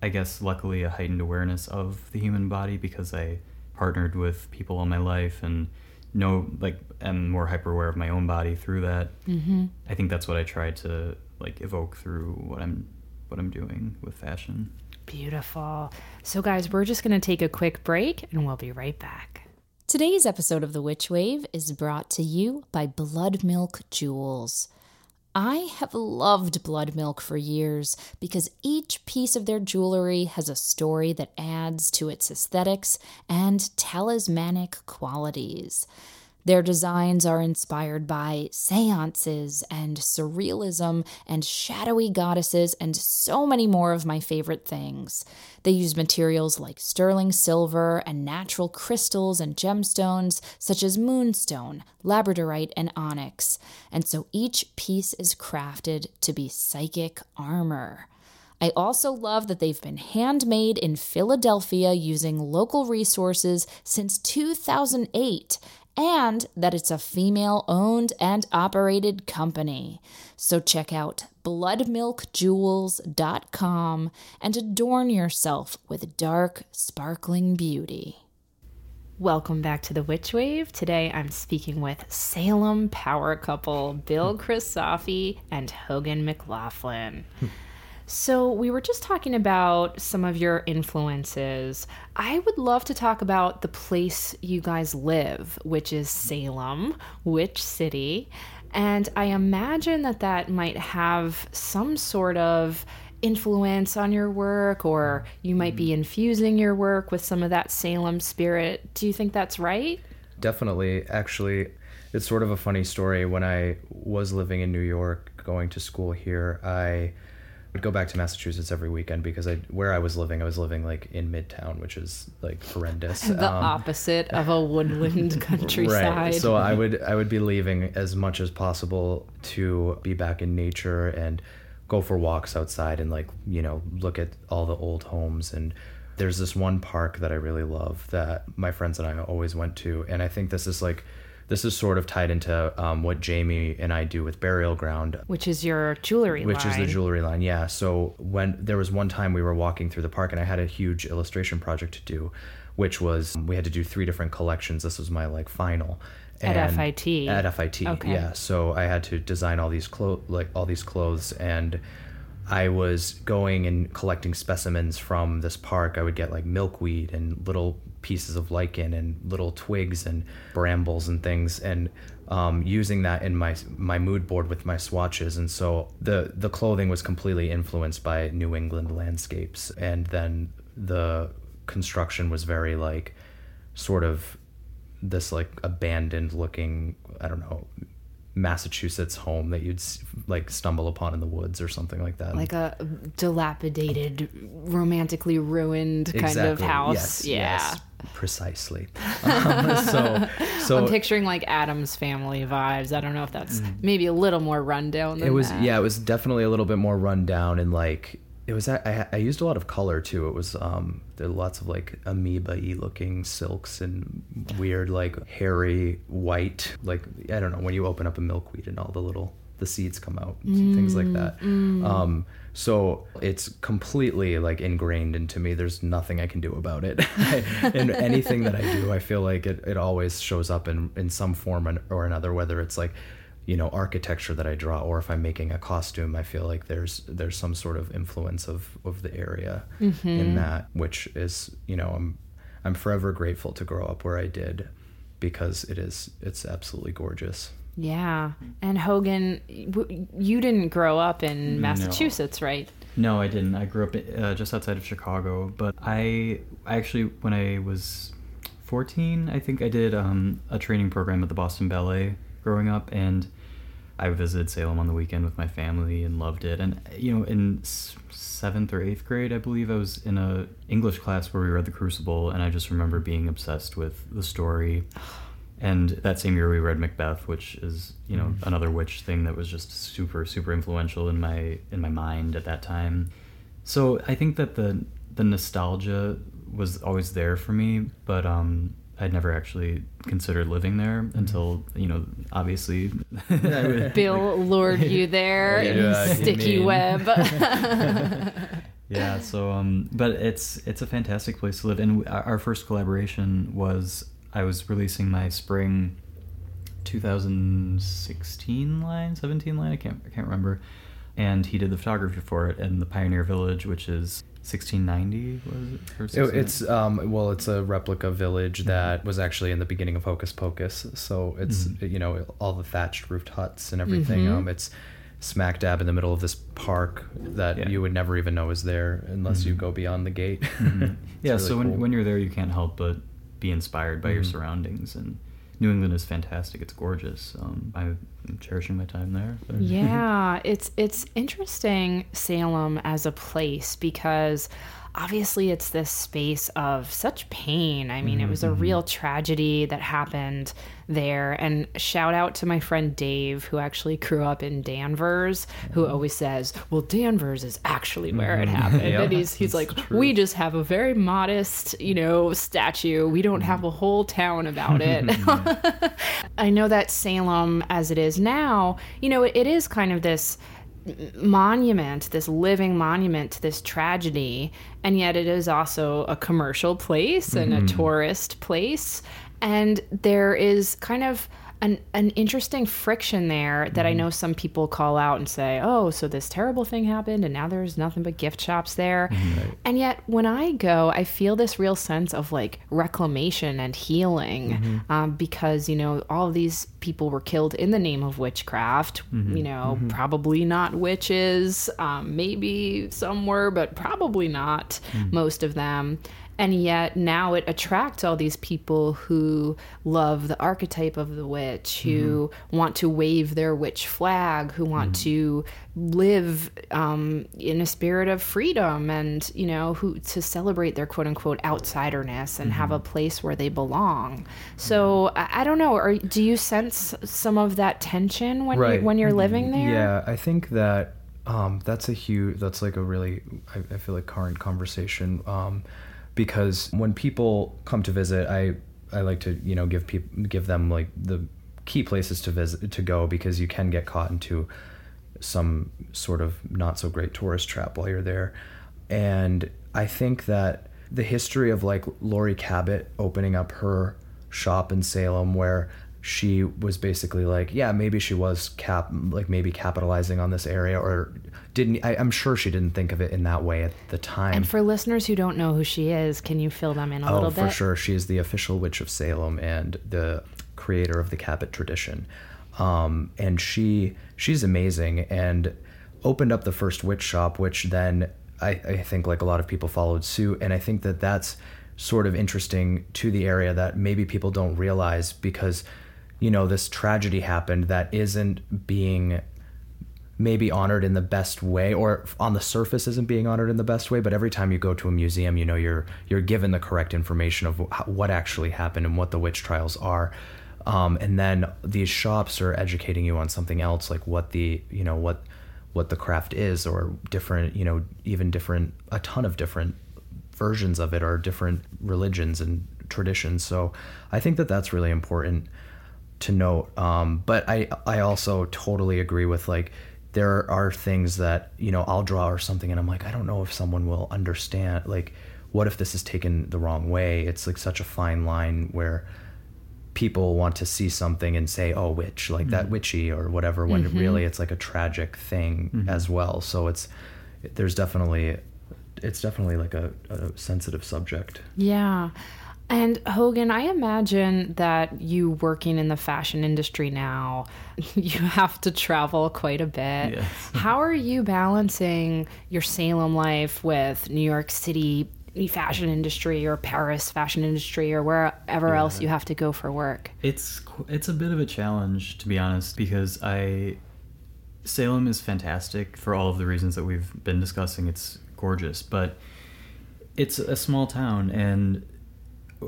I guess luckily a heightened awareness of the human body because I partnered with people all my life and know like am more hyper aware of my own body through that. Mm-hmm. I think that's what I try to like evoke through what I'm what I'm doing with fashion. Beautiful. So, guys, we're just going to take a quick break and we'll be right back. Today's episode of The Witch Wave is brought to you by Blood Milk Jewels. I have loved Blood Milk for years because each piece of their jewelry has a story that adds to its aesthetics and talismanic qualities. Their designs are inspired by seances and surrealism and shadowy goddesses and so many more of my favorite things. They use materials like sterling silver and natural crystals and gemstones such as moonstone, labradorite, and onyx, and so each piece is crafted to be psychic armor. I also love that they've been handmade in Philadelphia using local resources since 2008 and that it's a female owned and operated company. So check out bloodmilkjewels.com and adorn yourself with dark, sparkling beauty. Welcome back to the Witch Wave. Today I'm speaking with Salem power couple Bill Crisafi and Hogan McLaughlin. [LAUGHS] So, we were just talking about some of your influences. I would love to talk about the place you guys live, which is Salem, which City. And I imagine that that might have some sort of influence on your work, or you might be mm-hmm. infusing your work with some of that Salem spirit. Do you think that's right? Definitely. Actually, it's sort of a funny story. When I was living in New York, going to school here, I would go back to Massachusetts every weekend because I where I was living, I was living like in Midtown, which is like horrendous. [LAUGHS] The Um, opposite of a woodland [LAUGHS] countryside. Right. So I would I would be leaving as much as possible to be back in nature and go for walks outside and like, you know, look at all the old homes and there's this one park that I really love that my friends and I always went to and I think this is like this is sort of tied into um, what Jamie and I do with Burial Ground which is your jewelry which is the jewelry line yeah so when there was one time we were walking through the park and i had a huge illustration project to do which was we had to do three different collections this was my like final At And- FIT. at fit Okay. yeah so i had to design all these clothes like all these clothes and I was going and collecting specimens from this park. I would get like milkweed and little pieces of lichen and little twigs and brambles and things, and um, using that in my my mood board with my swatches. And so the the clothing was completely influenced by New England landscapes, and then the construction was very like sort of this like abandoned looking I don't know Massachusetts home that you'd like stumble upon in the woods or something like that. like a dilapidated, romantically ruined kind of house. Yes, yeah. yes, precisely. [LAUGHS] Um, so, so I'm picturing like Addams family vibes. I don't know if that's maybe a little more rundown than Mm. it was that. yeah, it was definitely a little bit more rundown and like it was. I, I used a lot of color too. It was um there lots of like amoeba-y looking silks and weird like hairy white like I don't know when you open up a milkweed and all the little the seeds come out and things like that. Um, so it's completely like ingrained into me. There's nothing I can do about it. [LAUGHS] and anything that I do, I feel like it, it always shows up in, in some form or another, whether it's like, you know, architecture that I draw, or if I'm making a costume, I feel like there's there's some sort of influence of, of the area in mm-hmm. that, which is, you know, I'm I'm forever grateful to grow up where I did because it is it's absolutely gorgeous. Yeah. And Hogan, w- you didn't grow up in Massachusetts, right? No, I didn't. I grew up uh, just outside of Chicago, but I I actually when I was 14, I think I did um, a training program at the Boston Ballet growing up, and I visited Salem on the weekend with my family and loved it. And you know, in seventh or eighth grade, I believe I was in a English class where we read The Crucible, and I just remember being obsessed with the story. [SIGHS] And that same year, we read Macbeth, which is you know another witch thing that was just super super influential in my in my mind at that time. So I think that the the nostalgia was always there for me, but um, I'd never actually considered living there until you know obviously. I [LAUGHS] would- Bill lured you there in [LAUGHS] Yeah, sticky web. [LAUGHS] yeah so um but it's it's a fantastic place to live and our our first collaboration was i was releasing my spring 2016 line 17 line i can't i can't remember and he did the photography for it in the Pioneer Village, which is 1690 was it? It- it's um well it's a replica village Mm-hmm. that was actually in the beginning of Hocus Pocus so it's Mm-hmm. you know all the thatched roofed huts and everything Mm-hmm. um it's smack dab in the middle of this park that Yeah. Mm-hmm. you would never even know is there unless you go beyond the gate [LAUGHS] Mhm. yeah, really so when, when you're there, you can't help but be inspired by your Mhm. surroundings. And New England is fantastic. It's gorgeous. Um, I'm cherishing my time there. but- [LAUGHS] Yeah, it's it's interesting Salem as a place because obviously it's this space of such pain. I mean, it was a mm-hmm, real mm-hmm. tragedy that happened there and shout out to my friend Dave who actually grew up in Danvers who mm-hmm. always says, "Well, Danvers is actually where it [LAUGHS] happened." Yep, and he's he's like, true. "We just have a very modest, you know, statue. We don't have a whole town about it." [LAUGHS] I know that Salem, as it is now, you know, it, it is kind of this monument, this living monument to this tragedy, and yet it is also a commercial place and a mm-hmm. tourist place. And there is kind of an, an interesting friction there that I mm-hmm. know some people call out and say, oh, so this terrible thing happened and now there's nothing but gift shops there. Mm-hmm. And yet when I go, I feel this real sense of like reclamation and healing mm-hmm. um, because, you know, all these people were killed in the name of witchcraft, you know, probably not witches, um, maybe some were, but probably not mm. most of them. And yet now it attracts all these people who love the archetype of the witch, who want to wave their witch flag, who want to live um, in a spirit of freedom and, you know, who to celebrate their quote unquote outsiderness and have a place where they belong. So I, I don't know. Or do you sense some of that tension when you, when you're living there? Yeah, I think that um, that's a huge. That's like a really, I, I feel like current conversation. Um, because when people come to visit, I I like to you know give people give them like the key places to visit to go because you can get caught into some sort of not so great tourist trap while you're there. And I think that the history of like Laurie Cabot opening up her shop in Salem where she was basically like, yeah, maybe she was cap like maybe capitalizing on this area or didn't I, I'm sure she didn't think of it in that way at the time. And for listeners who don't know who she is, can you fill them in a Oh, little bit? Oh, for sure. She is the official witch of Salem and the creator of the Cabot tradition. Um, and she she's amazing and opened up the first witch shop, which then I, I think like a lot of people followed suit. And I think that that's sort of interesting to the area that maybe people don't realize because you know this tragedy happened that isn't being maybe honored in the best way or on the surface isn't being honored in the best way but every time you go to a museum you know you're you're given the correct information of what actually happened and what the witch trials are um, and then these shops are educating you on something else like what the you know what what the craft is or different you know even different a ton of different versions of it or different religions and traditions so i think that that's really important to note. Um, but I I also totally agree with like there are things that you know I'll draw or something and I'm like I don't know if someone will understand like what if this is taken the wrong way? It's like such a fine line where people want to see something and say oh witch like that mm-hmm. witchy or whatever when really mm-hmm. it's like a tragic thing mm-hmm. as well. So it's there's definitely it's definitely like a, a sensitive subject. Yeah. And Hogan, I imagine that you working in the fashion industry now, [LAUGHS] you have to travel quite a bit. Yes. [LAUGHS] How are you balancing your Salem life with New York City fashion industry or Paris fashion industry or wherever else you have to go for work? It's it's a bit of a challenge to be honest because I Salem is fantastic for all of the reasons that we've been discussing. It's gorgeous, but it's a small town and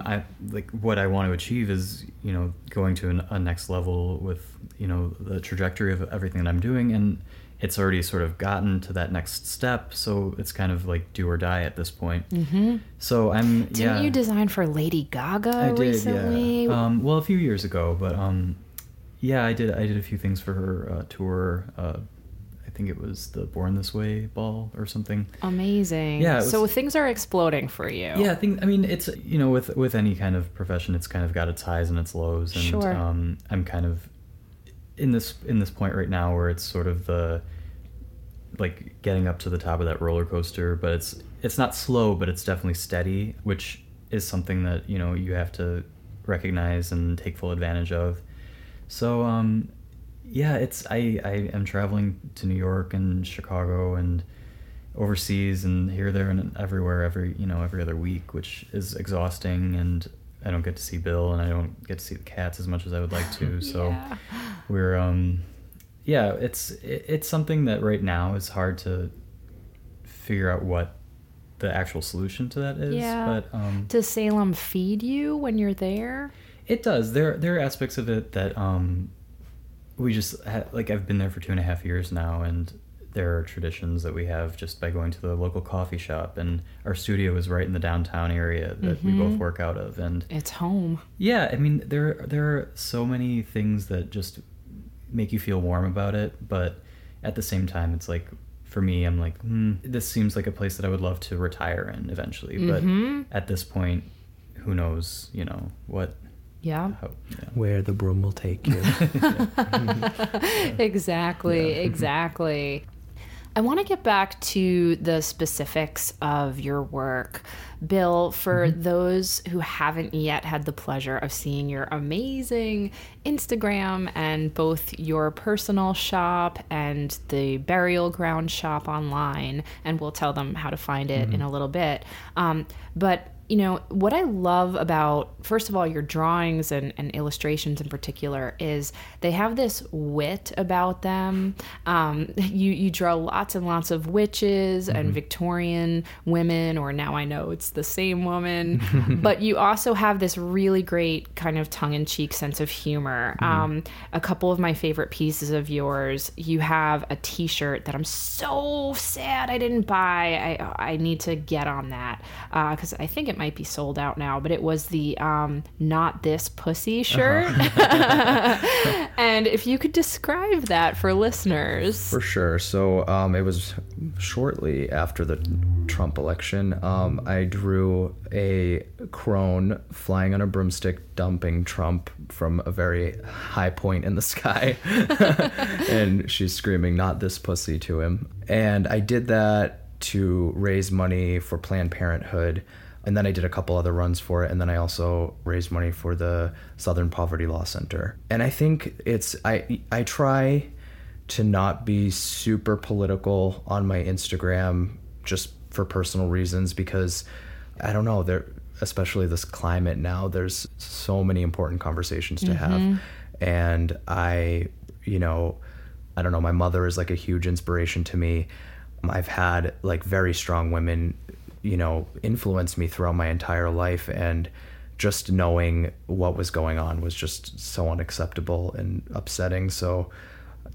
I like what I want to achieve is, you know, going to an, a next level with, you know, the trajectory of everything that I'm doing and it's already sort of gotten to that next step, so it's kind of like do or die at this point. Mm-hmm. So I'm Didn't yeah. you design for Lady Gaga I did, recently? yeah. Um, well, a few years ago, but um, yeah, I did. I did a few things for her uh, tour. Uh, think it was the Born This Way ball or something. Amazing. Yeah, it so things are exploding for you. Yeah, I think. I mean, it's you know, with with any kind of profession, it's kind of got its highs and its lows, and Sure. um, I'm kind of in this in this point right now where it's sort of the like getting up to the top of that roller coaster, but it's it's not slow, but it's definitely steady, which is something that you know you have to recognize and take full advantage of. So um, yeah, it's I I am traveling to New York and Chicago and overseas and here there and everywhere every you know every other week, which is exhausting and I don't get to see Bill and I don't get to see the cats as much as I would like to. [LAUGHS] So Yeah. we're um yeah, it's it, it's something that right now is hard to figure out what the actual solution to that is. Yeah. But um Does Salem feed you when you're there? it does. There there are aspects of it that um we just ha- like I've been there for two and a half years now, and there are traditions that we have just by going to the local coffee shop, and our studio is right in the downtown area that we both work out of, and It's home. yeah, I mean there there are so many things that just make you feel warm about it, but at the same time, it's like for me, I'm like, hmm, this seems like a place that I would love to retire in eventually, but at this point, who knows, you know what. Yeah. How, yeah. Where the broom will take you. [LAUGHS] exactly, exactly. I want to get back to the specifics of your work. Bill, for those who haven't yet had the pleasure of seeing your amazing Instagram and both your personal shop and the burial ground shop online, and we'll tell them how to find it in a little bit. Um, but you know what i love about first of all your drawings and, and illustrations in particular is they have this wit about them. Um, [LAUGHS] you you draw lots and lots of witches and victorian women or now i know it's the same woman. [LAUGHS] But you also have this really great kind of tongue-in-cheek sense of humor. Um, a couple of my favorite pieces of yours you have a t-shirt that i'm so sad i didn't buy. I, I need to get on that because i think it might be sold out now but it was the um, not this pussy shirt [LAUGHS] [LAUGHS] and if you could describe that for listeners For sure. So um, it was shortly after the Trump election. Um, I drew a crone flying on a broomstick, dumping Trump from a very high point in the sky. [LAUGHS] and she's screaming, Not this pussy to him. And I did that to raise money for Planned Parenthood. And then I did a couple other runs for it, and then I also raised money for the Southern Poverty Law Center. And I think it's I I try to not be super political on my Instagram just for personal reasons because I don't know there especially this climate now there's so many important conversations to have. Mm-hmm. And I you know I don't know my mother is like a huge inspiration to me. I've had like very strong women you know influenced me throughout my entire life and just knowing what was going on was just so unacceptable and upsetting. So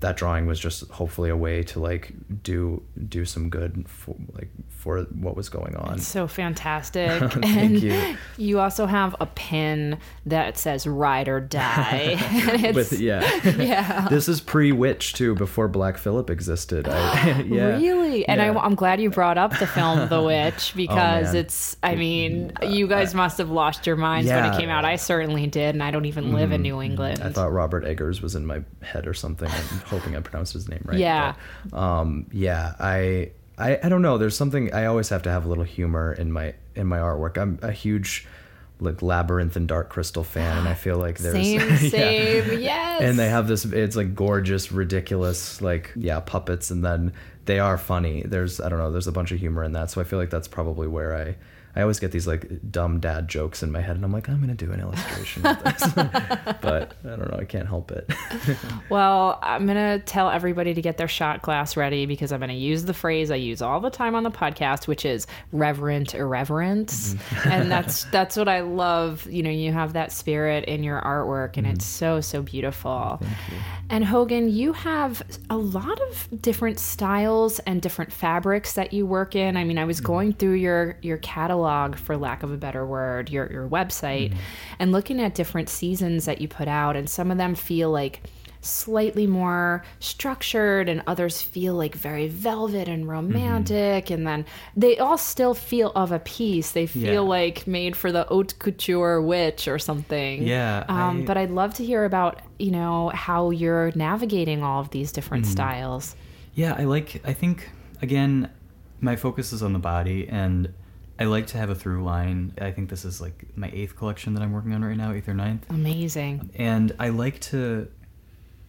that drawing was just hopefully a way to like do do some good for like for what was going on so fantastic [LAUGHS] Thank and you. you also have a pin that says ride or die [LAUGHS] [LAUGHS] it's- with yeah yeah this is pre-witch too before black phillip existed I, [GASPS] yeah Really? And Yeah. I, am glad you brought up the film The Witch oh, because man. it's, I mean, you uh, guys must have lost your minds when it came out. I certainly did, and I don't even live in mm-hmm. New mm-hmm. England. I thought Robert Eggers was in my head or something. I'm hoping I pronounced his name right. Yeah. But, um, yeah. I, I, I don't know. There's something I always have to have a little humor in my in my artwork. I'm a huge like labyrinth and dark crystal fan, and I feel like there's same, [LAUGHS] Yeah. same, yes. [LAUGHS] And they have this. It's like gorgeous, ridiculous, like yeah, puppets, and then they are funny. There's I don't know. There's a bunch of humor in that, so I feel like that's probably where I. I always get these like dumb dad jokes in my head, and I'm like, I'm gonna do an illustration of this, [LAUGHS] but I don't know, I can't help it. [LAUGHS] Well, I'm gonna tell everybody to get their shot glass ready because I'm gonna use the phrase I use all the time on the podcast, which is reverent irreverence, mm-hmm. and [LAUGHS] that's that's what I love. You know, you have that spirit in your artwork, and it's mm-hmm. so so beautiful. And Hogan, you have a lot of different styles and different fabrics that you work in. I mean, I was mm-hmm. going through your your catalog, for lack of a better word, your your website, and looking at different seasons that you put out, and some of them feel like slightly more structured and others feel like very velvet and romantic and then they all still feel of a piece they feel Yeah. like made for the haute couture witch or something Yeah, um, I- but i'd love to hear about you know how you're navigating all of these different Mm-hmm. styles Yeah, I like. I think again, my focus is on the body, and I like to have a through line. I think this is like my eighth collection that I'm working on right now, eighth or ninth. Amazing. And I like to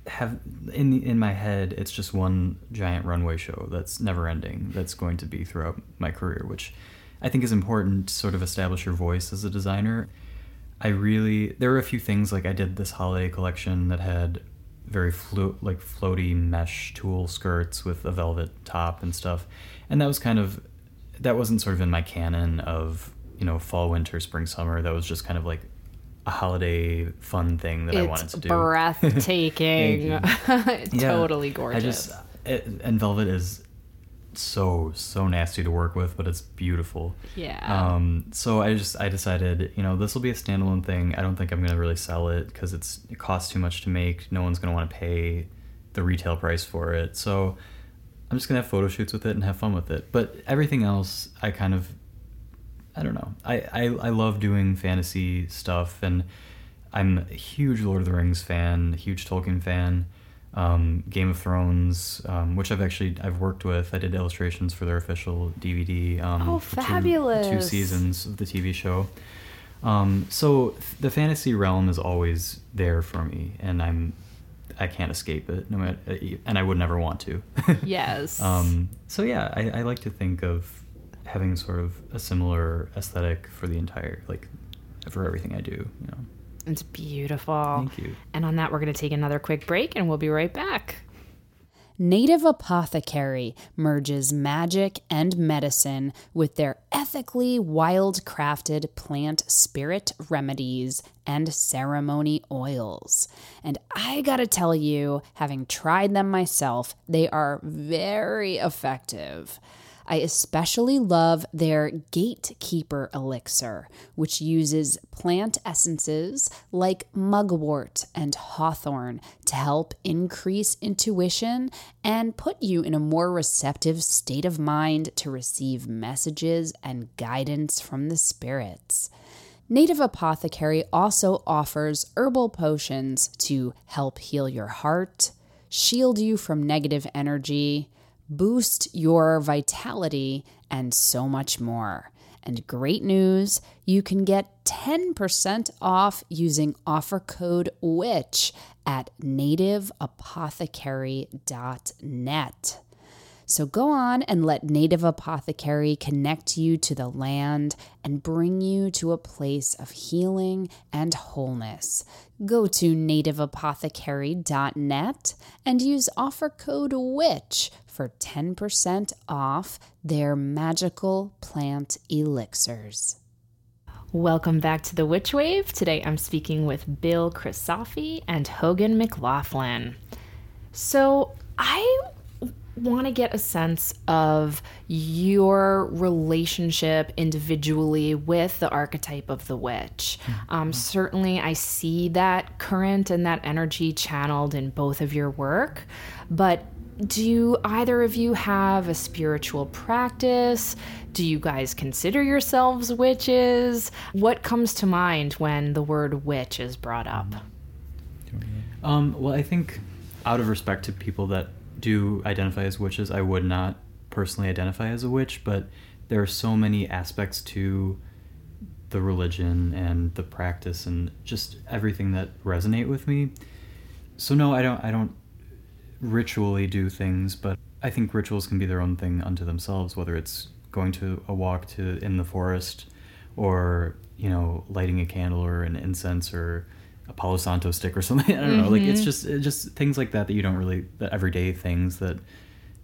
have in in my head, it's just one giant runway show that's never ending. That's going to be throughout my career, which I think is important to sort of establish your voice as a designer. I really there were a few things like I did this holiday collection that had very flo- like floaty mesh tulle skirts with a velvet top and stuff, and that was kind of that wasn't sort of in my canon of you know fall winter spring summer. That was just kind of like a holiday fun thing that it's I wanted to do. breathtaking. [LAUGHS] [LAUGHS] totally gorgeous. I just it, and velvet is so so nasty to work with, but it's beautiful. Yeah. Um. So I just I decided you know this will be a standalone thing. I don't think I'm gonna really sell it because it's it costs too much to make. No one's gonna want to pay the retail price for it. So I'm just gonna have photo shoots with it and have fun with it. But everything else, I kind of I don't know. I I, I love doing fantasy stuff and. I'm a huge Lord of the Rings fan, huge Tolkien fan um, Game of Thrones, um, which I've actually I've worked with. I did illustrations for their official DVD. Um, Oh, for two- fabulous. Two, seasons of the TV show. Um, so th- the fantasy realm is always there for me, and I'm I can't escape it. No matter, and I would never want to. [LAUGHS] yes. Um, so yeah, I, I like to think of having sort of a similar aesthetic for the entire like for everything I do. You know. it's beautiful. Thank you. And on that, we're going to take another quick break and we'll be right back. Native Apothecary merges magic and medicine with their ethically wild crafted plant spirit remedies and ceremony oils. And I gotta tell you, having tried them myself, they are very effective. I especially love their Gatekeeper elixir, which uses plant essences like mugwort and hawthorn to help increase intuition and put you in a more receptive state of mind to receive messages and guidance from the spirits. Native Apothecary also offers herbal potions to help heal your heart, shield you from negative energy, boost your vitality, and so much more. And great news, you can get 10% off using offer code WITCH at nativeapothecary.net. So go on and let Native Apothecary connect you to the land and bring you to a place of healing and wholeness. Go to nativeapothecary.net and use offer code WITCH for 10% off their magical plant elixirs. Welcome back to the Witch Wave. Today I'm speaking with Bill Crisafi and Hogan McLaughlin. So I want to get a sense of your relationship individually with the archetype of the witch. Um, certainly, I see that current and that energy channeled in both of your work, but do either of you have a spiritual practice? Do you guys consider yourselves witches? What comes to mind when the word witch is brought up? Um, well, I think out of respect to people that do identify as witches, I would not personally identify as a witch, but there are so many aspects to the religion and the practice and just everything that resonate with me. So no, I don't I don't ritually do things, but I think rituals can be their own thing unto themselves, whether it's going to a walk to in the forest or, you know, lighting a candle or an incense or a Palo Santo stick or [LAUGHS] something. I don't know. Like it's mm-hmm. just it's just things like that that you don't really that everyday things that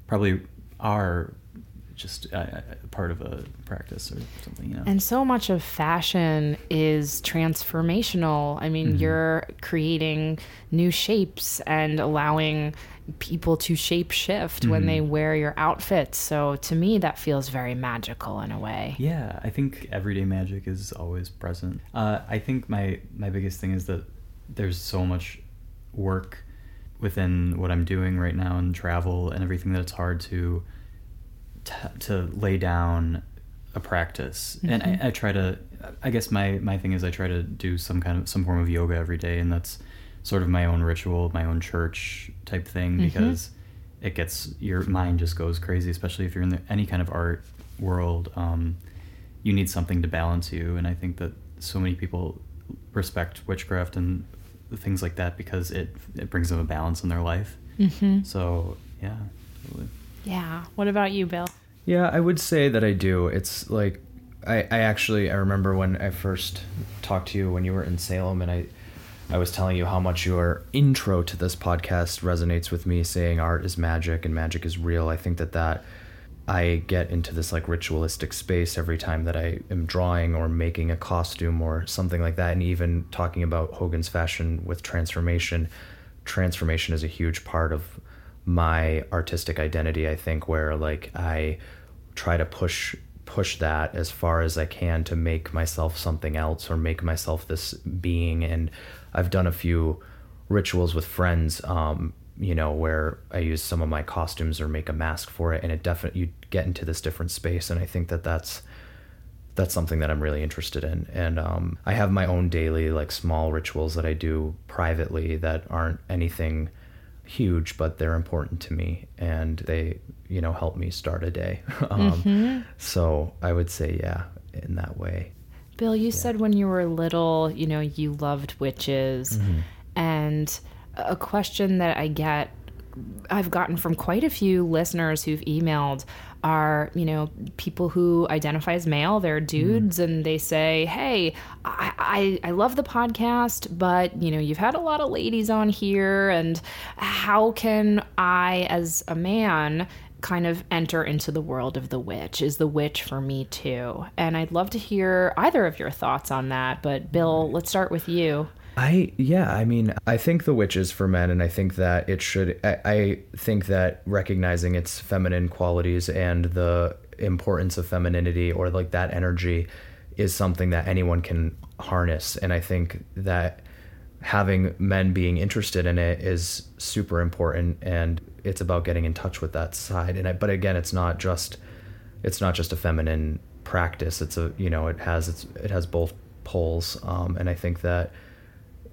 probably are just uh, uh part of a practice or something. You know. And so much of fashion is transformational. I mean, mm-hmm. you're creating new shapes and allowing people to shape shift when they wear your outfits. So to me, that feels very magical in a way. Yeah, I think everyday magic is always present. Uh, I think my my biggest thing is that there's so much work within what I'm doing right now and travel and everything that it's hard to t- to lay down a practice. And I, I try to. I guess my my thing is I try to do some kind of some form of yoga every day, and that's sort of my own ritual, my own church type thing because it gets your mind just goes crazy, especially if you're in the, any kind of art world. Um, you need something to balance you, and I think that so many people respect witchcraft and things like that because it it brings them a balance in their life. Mm-hmm. So yeah, totally. Yeah. What about you, Bill? Yeah, I would say that I do. It's like I, I actually I remember when I first talked to you when you were in Salem and I I was telling you how much your intro to this podcast resonates with me saying art is magic and magic is real. I think that that I get into this like ritualistic space every time that I am drawing or making a costume or something like that and even talking about Hogan's fashion with transformation. Transformation is a huge part of my artistic identity, I think where like I try to push push that as far as I can to make myself something else or make myself this being. And I've done a few rituals with friends, um, you know, where I use some of my costumes or make a mask for it, and it definitely you get into this different space. And I think that that's that's something that I'm really interested in. And um, I have my own daily like small rituals that I do privately that aren't anything huge, but they're important to me, and they you know help me start a day. [LAUGHS] um, Mm-hmm. So I would say yeah, in that way. Bill, you said when you were little, you know, you loved witches. And a question that I get, I've gotten from quite a few listeners who've emailed are, you know, people who identify as male, they're mm. dudes, and they say, hey, I, I, I love the podcast, but, you know, you've had a lot of ladies on here, and how can I, as a man, kind of enter into the world of the witch? Is the witch for me too? And I'd love to hear either of your thoughts on that. But Bill, let's start with you. I yeah, I mean, I think the witch is for men, and I think that it should. I, I think that recognizing its feminine qualities and the importance of femininity or like that energy is something that anyone can harness, and I think that having men being interested in it is super important, and it's about getting in touch with that side. And I, but again, it's not just it's not just a feminine practice. It's a you know it has it's it has both poles, um, and I think that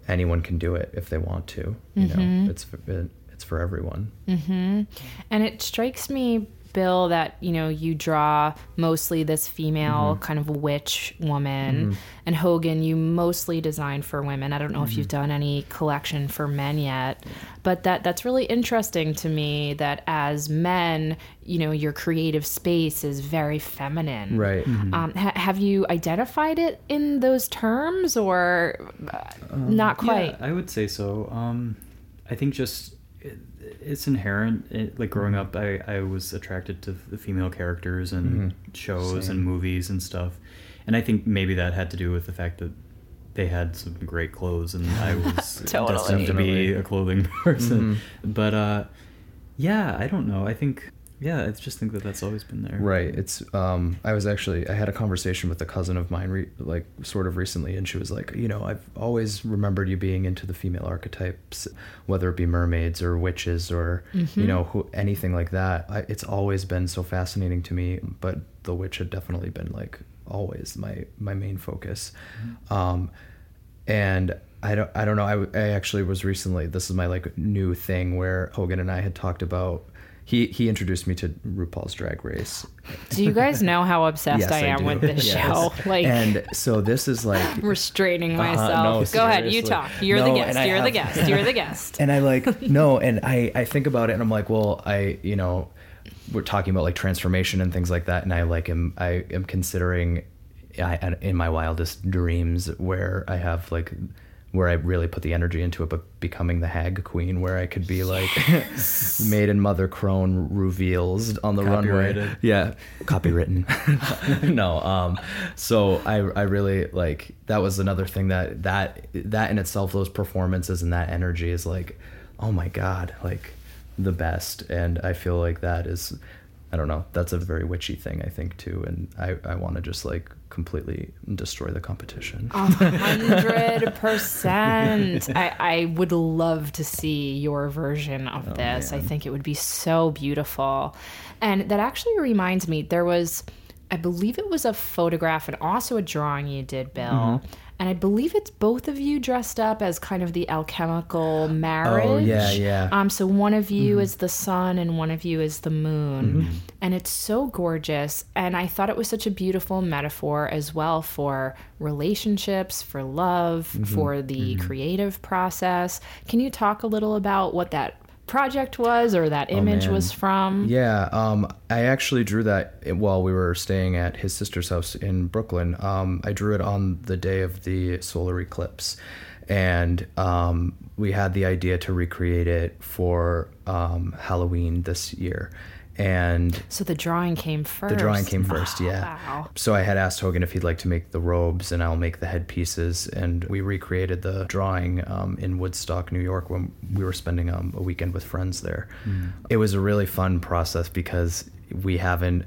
anyone can do it if they want to. You know, mm-hmm. it's it, it's for everyone. Mm-hmm. And it strikes me, Bill, that you know you draw mostly this female kind of witch woman, and Hogan, you mostly design for women. I don't know if you've done any collection for men yet, but that that's really interesting to me. That as men, you know, your creative space is very feminine. Right. Um, ha- have you identified it in those terms, or uh, not quite? Yeah, I would say so. Um, I think just it, it's inherent. It, like growing mm-hmm. up, I, I was attracted to the female characters and mm-hmm. shows and movies and stuff, and I think maybe that had to do with the fact that they had some great clothes and I [LAUGHS] was Totally. destined to be a clothing [LAUGHS] person. Mm-hmm. But uh, yeah, I don't know. I think yeah, I just think that that's always been there. Right. It's um I was actually I had a conversation with a cousin of mine re- like sort of recently and she was like, you know, I've always remembered you being into the female archetypes, whether it be mermaids or witches or you know, who, anything like that. I, it's always been so fascinating to me, but the witch had definitely been like always my my main focus. Um and I don't I don't know I, I actually was recently this is my like new thing where Hogan and I had talked about he he introduced me to RuPaul's Drag Race. Do you guys know how obsessed Yes, I am with this [LAUGHS] Yes. show? Like and so this is like [LAUGHS] restraining Uh-huh, myself. no, Go ahead, you talk. You're the guest. You're the guest. You're the guest. and I like [LAUGHS] no, and I I think about it and I'm like, well, I you know, we're talking about like transformation and things like that, and I like am I am considering, I in my wildest dreams where I have like. Where I really put the energy into it, but becoming the hag queen, where I could be like [LAUGHS] maiden mother crone reveals on the runway. Yeah, copywritten. [LAUGHS] no, um, so I I really like that was another thing that that that in itself, those performances and that energy is like, oh my god, like the best, and I feel like that is, I don't know, that's a very witchy thing I think too, and I I want to just like completely destroy the competition. Hundred [LAUGHS] percent. [LAUGHS] I I would love to see your version of oh, this. I think it would be so beautiful. And that actually reminds me, there was I believe it was a photograph and also a drawing you did, Bill. Mm-hmm. And I believe it's both of you dressed up as kind of the alchemical marriage. Oh, yeah, yeah. Um, so one of you is the sun and one of you is the moon, Mm-hmm. and it's so gorgeous. And I thought it was such a beautiful metaphor as well for relationships, for love, Mm-hmm. for the creative process. Can you talk a little about what that project was or that image Oh, was from? Yeah, um, I actually drew that while we were staying at his sister's house in Brooklyn. Um, I drew it on the day of the solar eclipse, and um, we had the idea to recreate it for um, Halloween this year. And So the drawing came first. the drawing came first, yeah. Wow. So I had asked Hogan if he'd like to make the robes, and I'll make the headpieces. And we recreated the drawing um, in Woodstock, New York, when we were spending um, a weekend with friends there. It was a really fun process because we haven't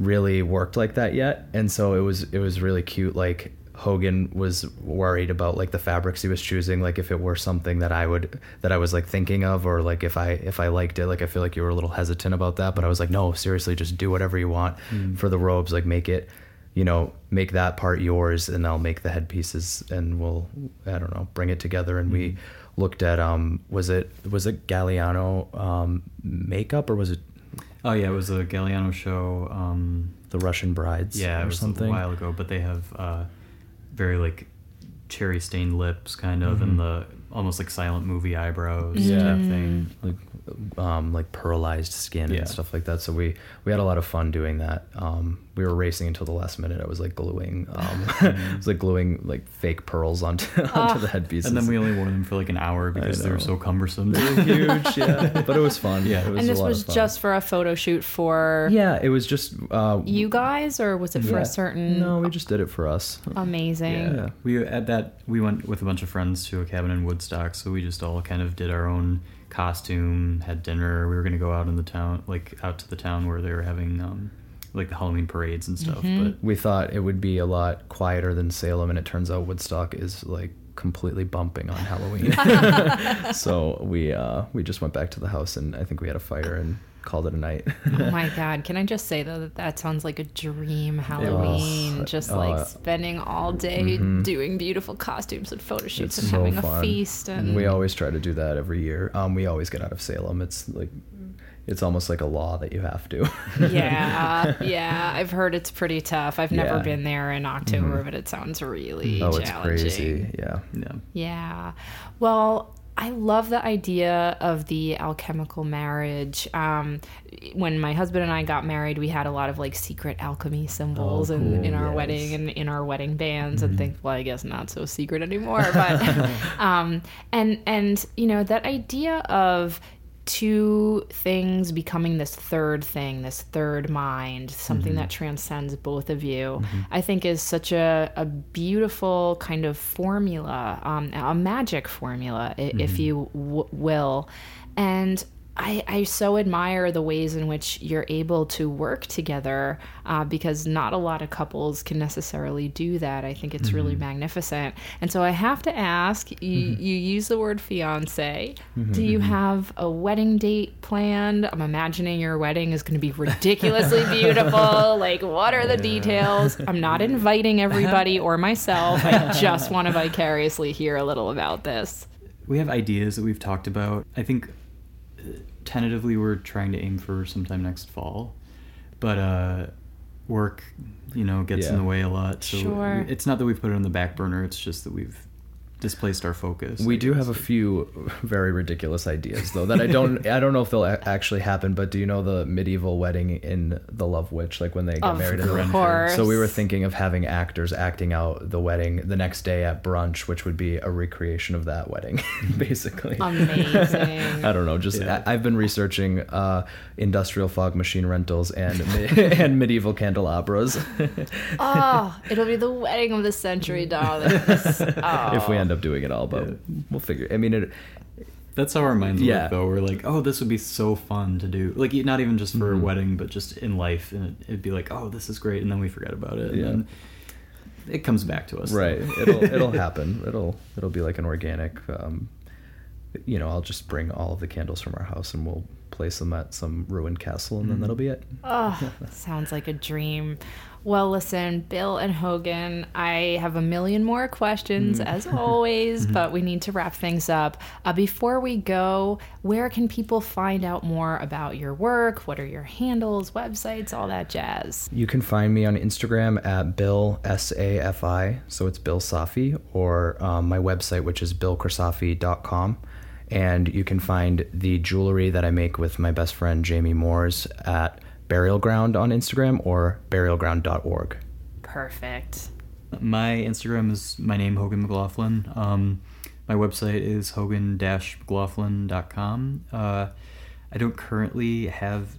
really worked like that yet, and so it was it was really cute. Like Hogan was worried about like the fabrics he was choosing, like if it were something that I would that I was like thinking of, or like if I if I liked it. Like I feel like you were a little hesitant about that, but I was like, no, seriously, just do whatever you want for the robes. Like make it, you know, make that part yours, and I'll make the headpieces, and we'll I don't know, bring it together. And we looked at um, was it was it Galliano um makeup or was it Oh yeah, it was a Galliano show. Um, the Russian brides? yeah, or it was something. a while ago, but they have uh, very like cherry stained lips, kind of, Mm-hmm. and the almost like silent movie eyebrows Yeah. type thing. like um, like pearlized skin Yeah. and stuff like that. So we we had a lot of fun doing that. Um, we were racing until the last minute. I was like gluing, um, [LAUGHS] I was like gluing like fake pearls onto [LAUGHS] onto the headpieces. And then we only wore them for like an hour because they were so cumbersome. They were huge, yeah. [LAUGHS] But it was fun. Yeah. it was And a this lot was of fun. just for a photo shoot for yeah. It was just uh, you guys, or was it for yeah. a certain No, we just did it for us. amazing? Yeah. We at that we went with a bunch of friends to a cabin in Woodstock, so we just all kind of did our own costume, had dinner. We were gonna go out in the town, like out to the town where they were having um, like the Halloween parades and stuff. But We thought it would be a lot quieter than Salem, and it turns out Woodstock is like completely bumping on Halloween. [LAUGHS] so we uh, we just went back to the house, and I think we had a fire and called it a night. [LAUGHS] Oh my god! Can I just say though that that sounds like a dream Halloween? just like uh, spending all day doing beautiful costumes and photo shoots It's and so having fun. a feast. And we always try to do that every year. Um, we always get out of Salem. It's like it's almost like a law that you have to. [LAUGHS] yeah, yeah. I've heard it's pretty tough. I've never Yeah. been there in October, but it sounds really oh, it's crazy. Yeah. yeah, Yeah. Well, I love the idea of the alchemical marriage. Um, when my husband and I got married, we had a lot of like secret alchemy symbols in, cool, in our yes. wedding and in our wedding bands and things. Well, I guess not so secret anymore, [LAUGHS] but um, and and you know that idea of two things becoming this third thing, this third mind, something mm-hmm. that transcends both of you, mm-hmm. I think is such a, a beautiful kind of formula, um, a magic formula, i if mm-hmm. you w- will. And I, I so admire the ways in which you're able to work together uh, because not a lot of couples can necessarily do that. I think it's really mm-hmm. magnificent. And so I have to ask you, mm-hmm. you use the word fiance. Mm-hmm, do you have a wedding date planned? I'm imagining your wedding is going to be ridiculously [LAUGHS] beautiful. Like, what are the details? I'm not inviting everybody or myself. I [LAUGHS] just want to vicariously hear a little about this. we have ideas that we've talked about. I think tentatively we're trying to aim for sometime next fall, but uh, work, you know, gets in the way a lot. So Sure. it's not that we've put it on the back burner. It's just that we've displaced our focus. We do have a few very ridiculous ideas though that I don't [LAUGHS] I don't know if they'll a- actually happen. But do you know the medieval wedding in The Love Witch, like when they get Of married? in the- course. So we were thinking of having actors acting out the wedding the next day at brunch, which would be a recreation of that wedding, [LAUGHS] basically. Amazing. [LAUGHS] I don't know. Just Yeah. I, I've been researching uh, industrial fog machine rentals and me- and medieval candelabras. Oh, it'll be the wedding of the century, darling. Oh. if we end up doing it all, but we'll figure. I mean, it, That's how our minds Yeah. work, though. We're like, oh, this would be so fun to do. Like, not even just for Mm-hmm. a wedding, but just in life. And it, it'd be like, oh, this is great. And then we forget about it. And Yeah. then it comes back to us. right. It'll [LAUGHS] it'll happen. It'll it'll be like an organic. Um, you know, I'll just bring all of the candles from our house and we'll place them at some ruined castle, and then that'll be it. Oh, sounds like a dream. Well, listen, Bill and Hogan, I have a million more questions as always, but we need to wrap things up. Uh, before we go, where can people find out more about your work? What are your handles, websites, all that jazz? You can find me on Instagram at Bill S A F I, so it's Bill Safi, or um, my website, which is billcrisafi.com. And you can find the jewelry that I make with my best friend Jamie Moores at Burial Ground on Instagram or burialground.org. Perfect. My Instagram is my name Hogan McLaughlin. Um, my website is hogan-mclaughlin.com. Uh, I don't currently have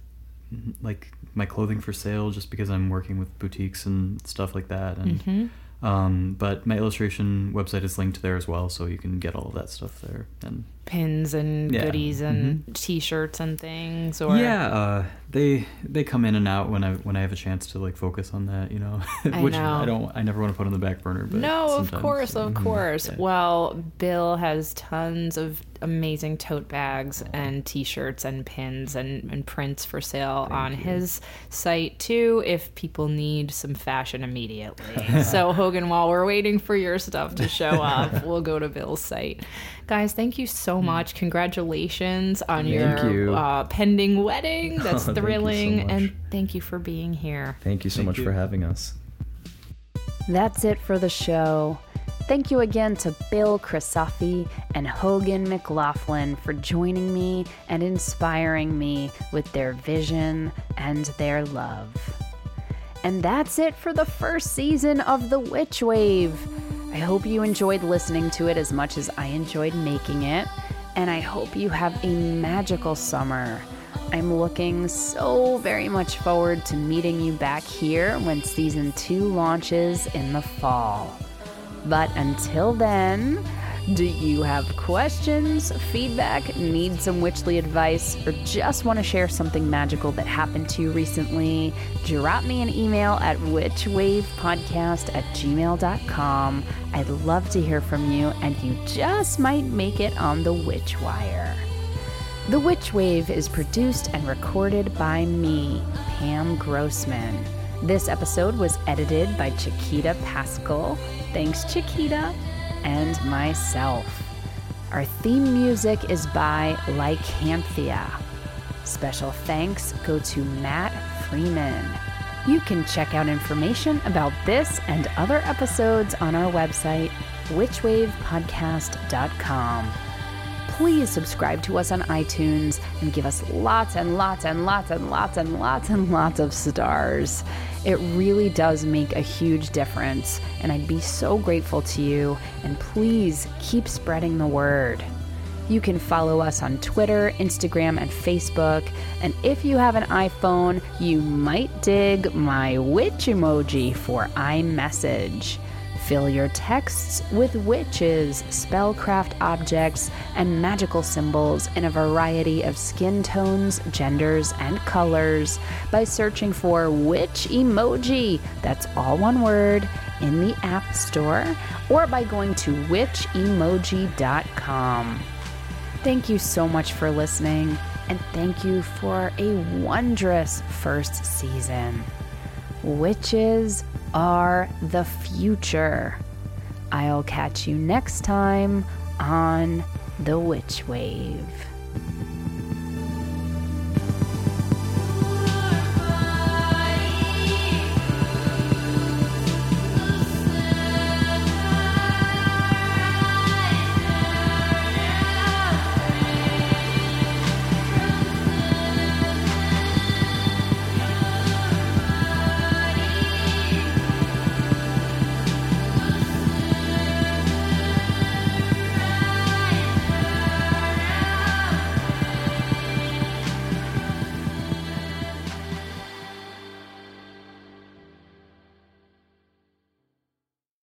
like my clothing for sale just because I'm working with boutiques and stuff like that. And um, but my illustration website is linked there as well, so you can get all of that stuff there. And Pins and Yeah. goodies and t-shirts and things or yeah, uh, they they come in and out when I when I have a chance to like focus on that, you know, [LAUGHS] I which know. I don't I never want to put on the back burner. But No, of course, so- of course. Yeah. Well, Bill has tons of amazing tote bags and t-shirts and pins and, and prints for sale on his site too if people need some fashion immediately. [LAUGHS] so Hogan, while we're waiting for your stuff to show up, we'll go to Bill's site. Guys, thank you so much. Congratulations on Thank your you. Uh, pending wedding. [LAUGHS] That's Thank so thrilling. and thank you for being here. Thank you so Thank much you. for having us. That's it for the show. Thank you again to Bill Crisafi and Hogan McLaughlin for joining me and inspiring me with their vision and their love. And that's it for the first season of The Witch Wave. I hope you enjoyed listening to it as much as I enjoyed making it, and I hope you have a magical summer. I'm looking so very much forward to meeting you back here when season two launches in the fall. But until then, do you have questions, feedback, need some witchly advice, or just want to share something magical that happened to you recently? Drop me an email at witchwavepodcast at gmail.com. I'd love to hear from you, and you just might make it on the Witch Wire. The Witch Wave is produced and recorded by me, Pam Grossman. This episode was edited by Chiquita Pascal. Thanks, Chiquita, and myself. Our theme music is by Lycanthia. Special thanks go to Matt Freeman. You can check out information about this and other episodes on our website, witchwavepodcast.com please subscribe to us on iTunes and give us lots and lots and lots and lots and lots and lots of stars. It really does make a huge difference, and I'd be so grateful to you. And please keep spreading the word. You can follow us on Twitter, Instagram, and Facebook. And if you have an iPhone, you might dig my witch emoji for iMessage. Fill your texts with witches, spellcraft objects, and magical symbols in a variety of skin tones, genders, and colors by searching for Witch Emoji. That's all one word in the App Store or by going to witchemoji.com. Thank you so much for listening, and thank you for a wondrous first season. Witches are the future. I'll catch you next time on The Witch Wave.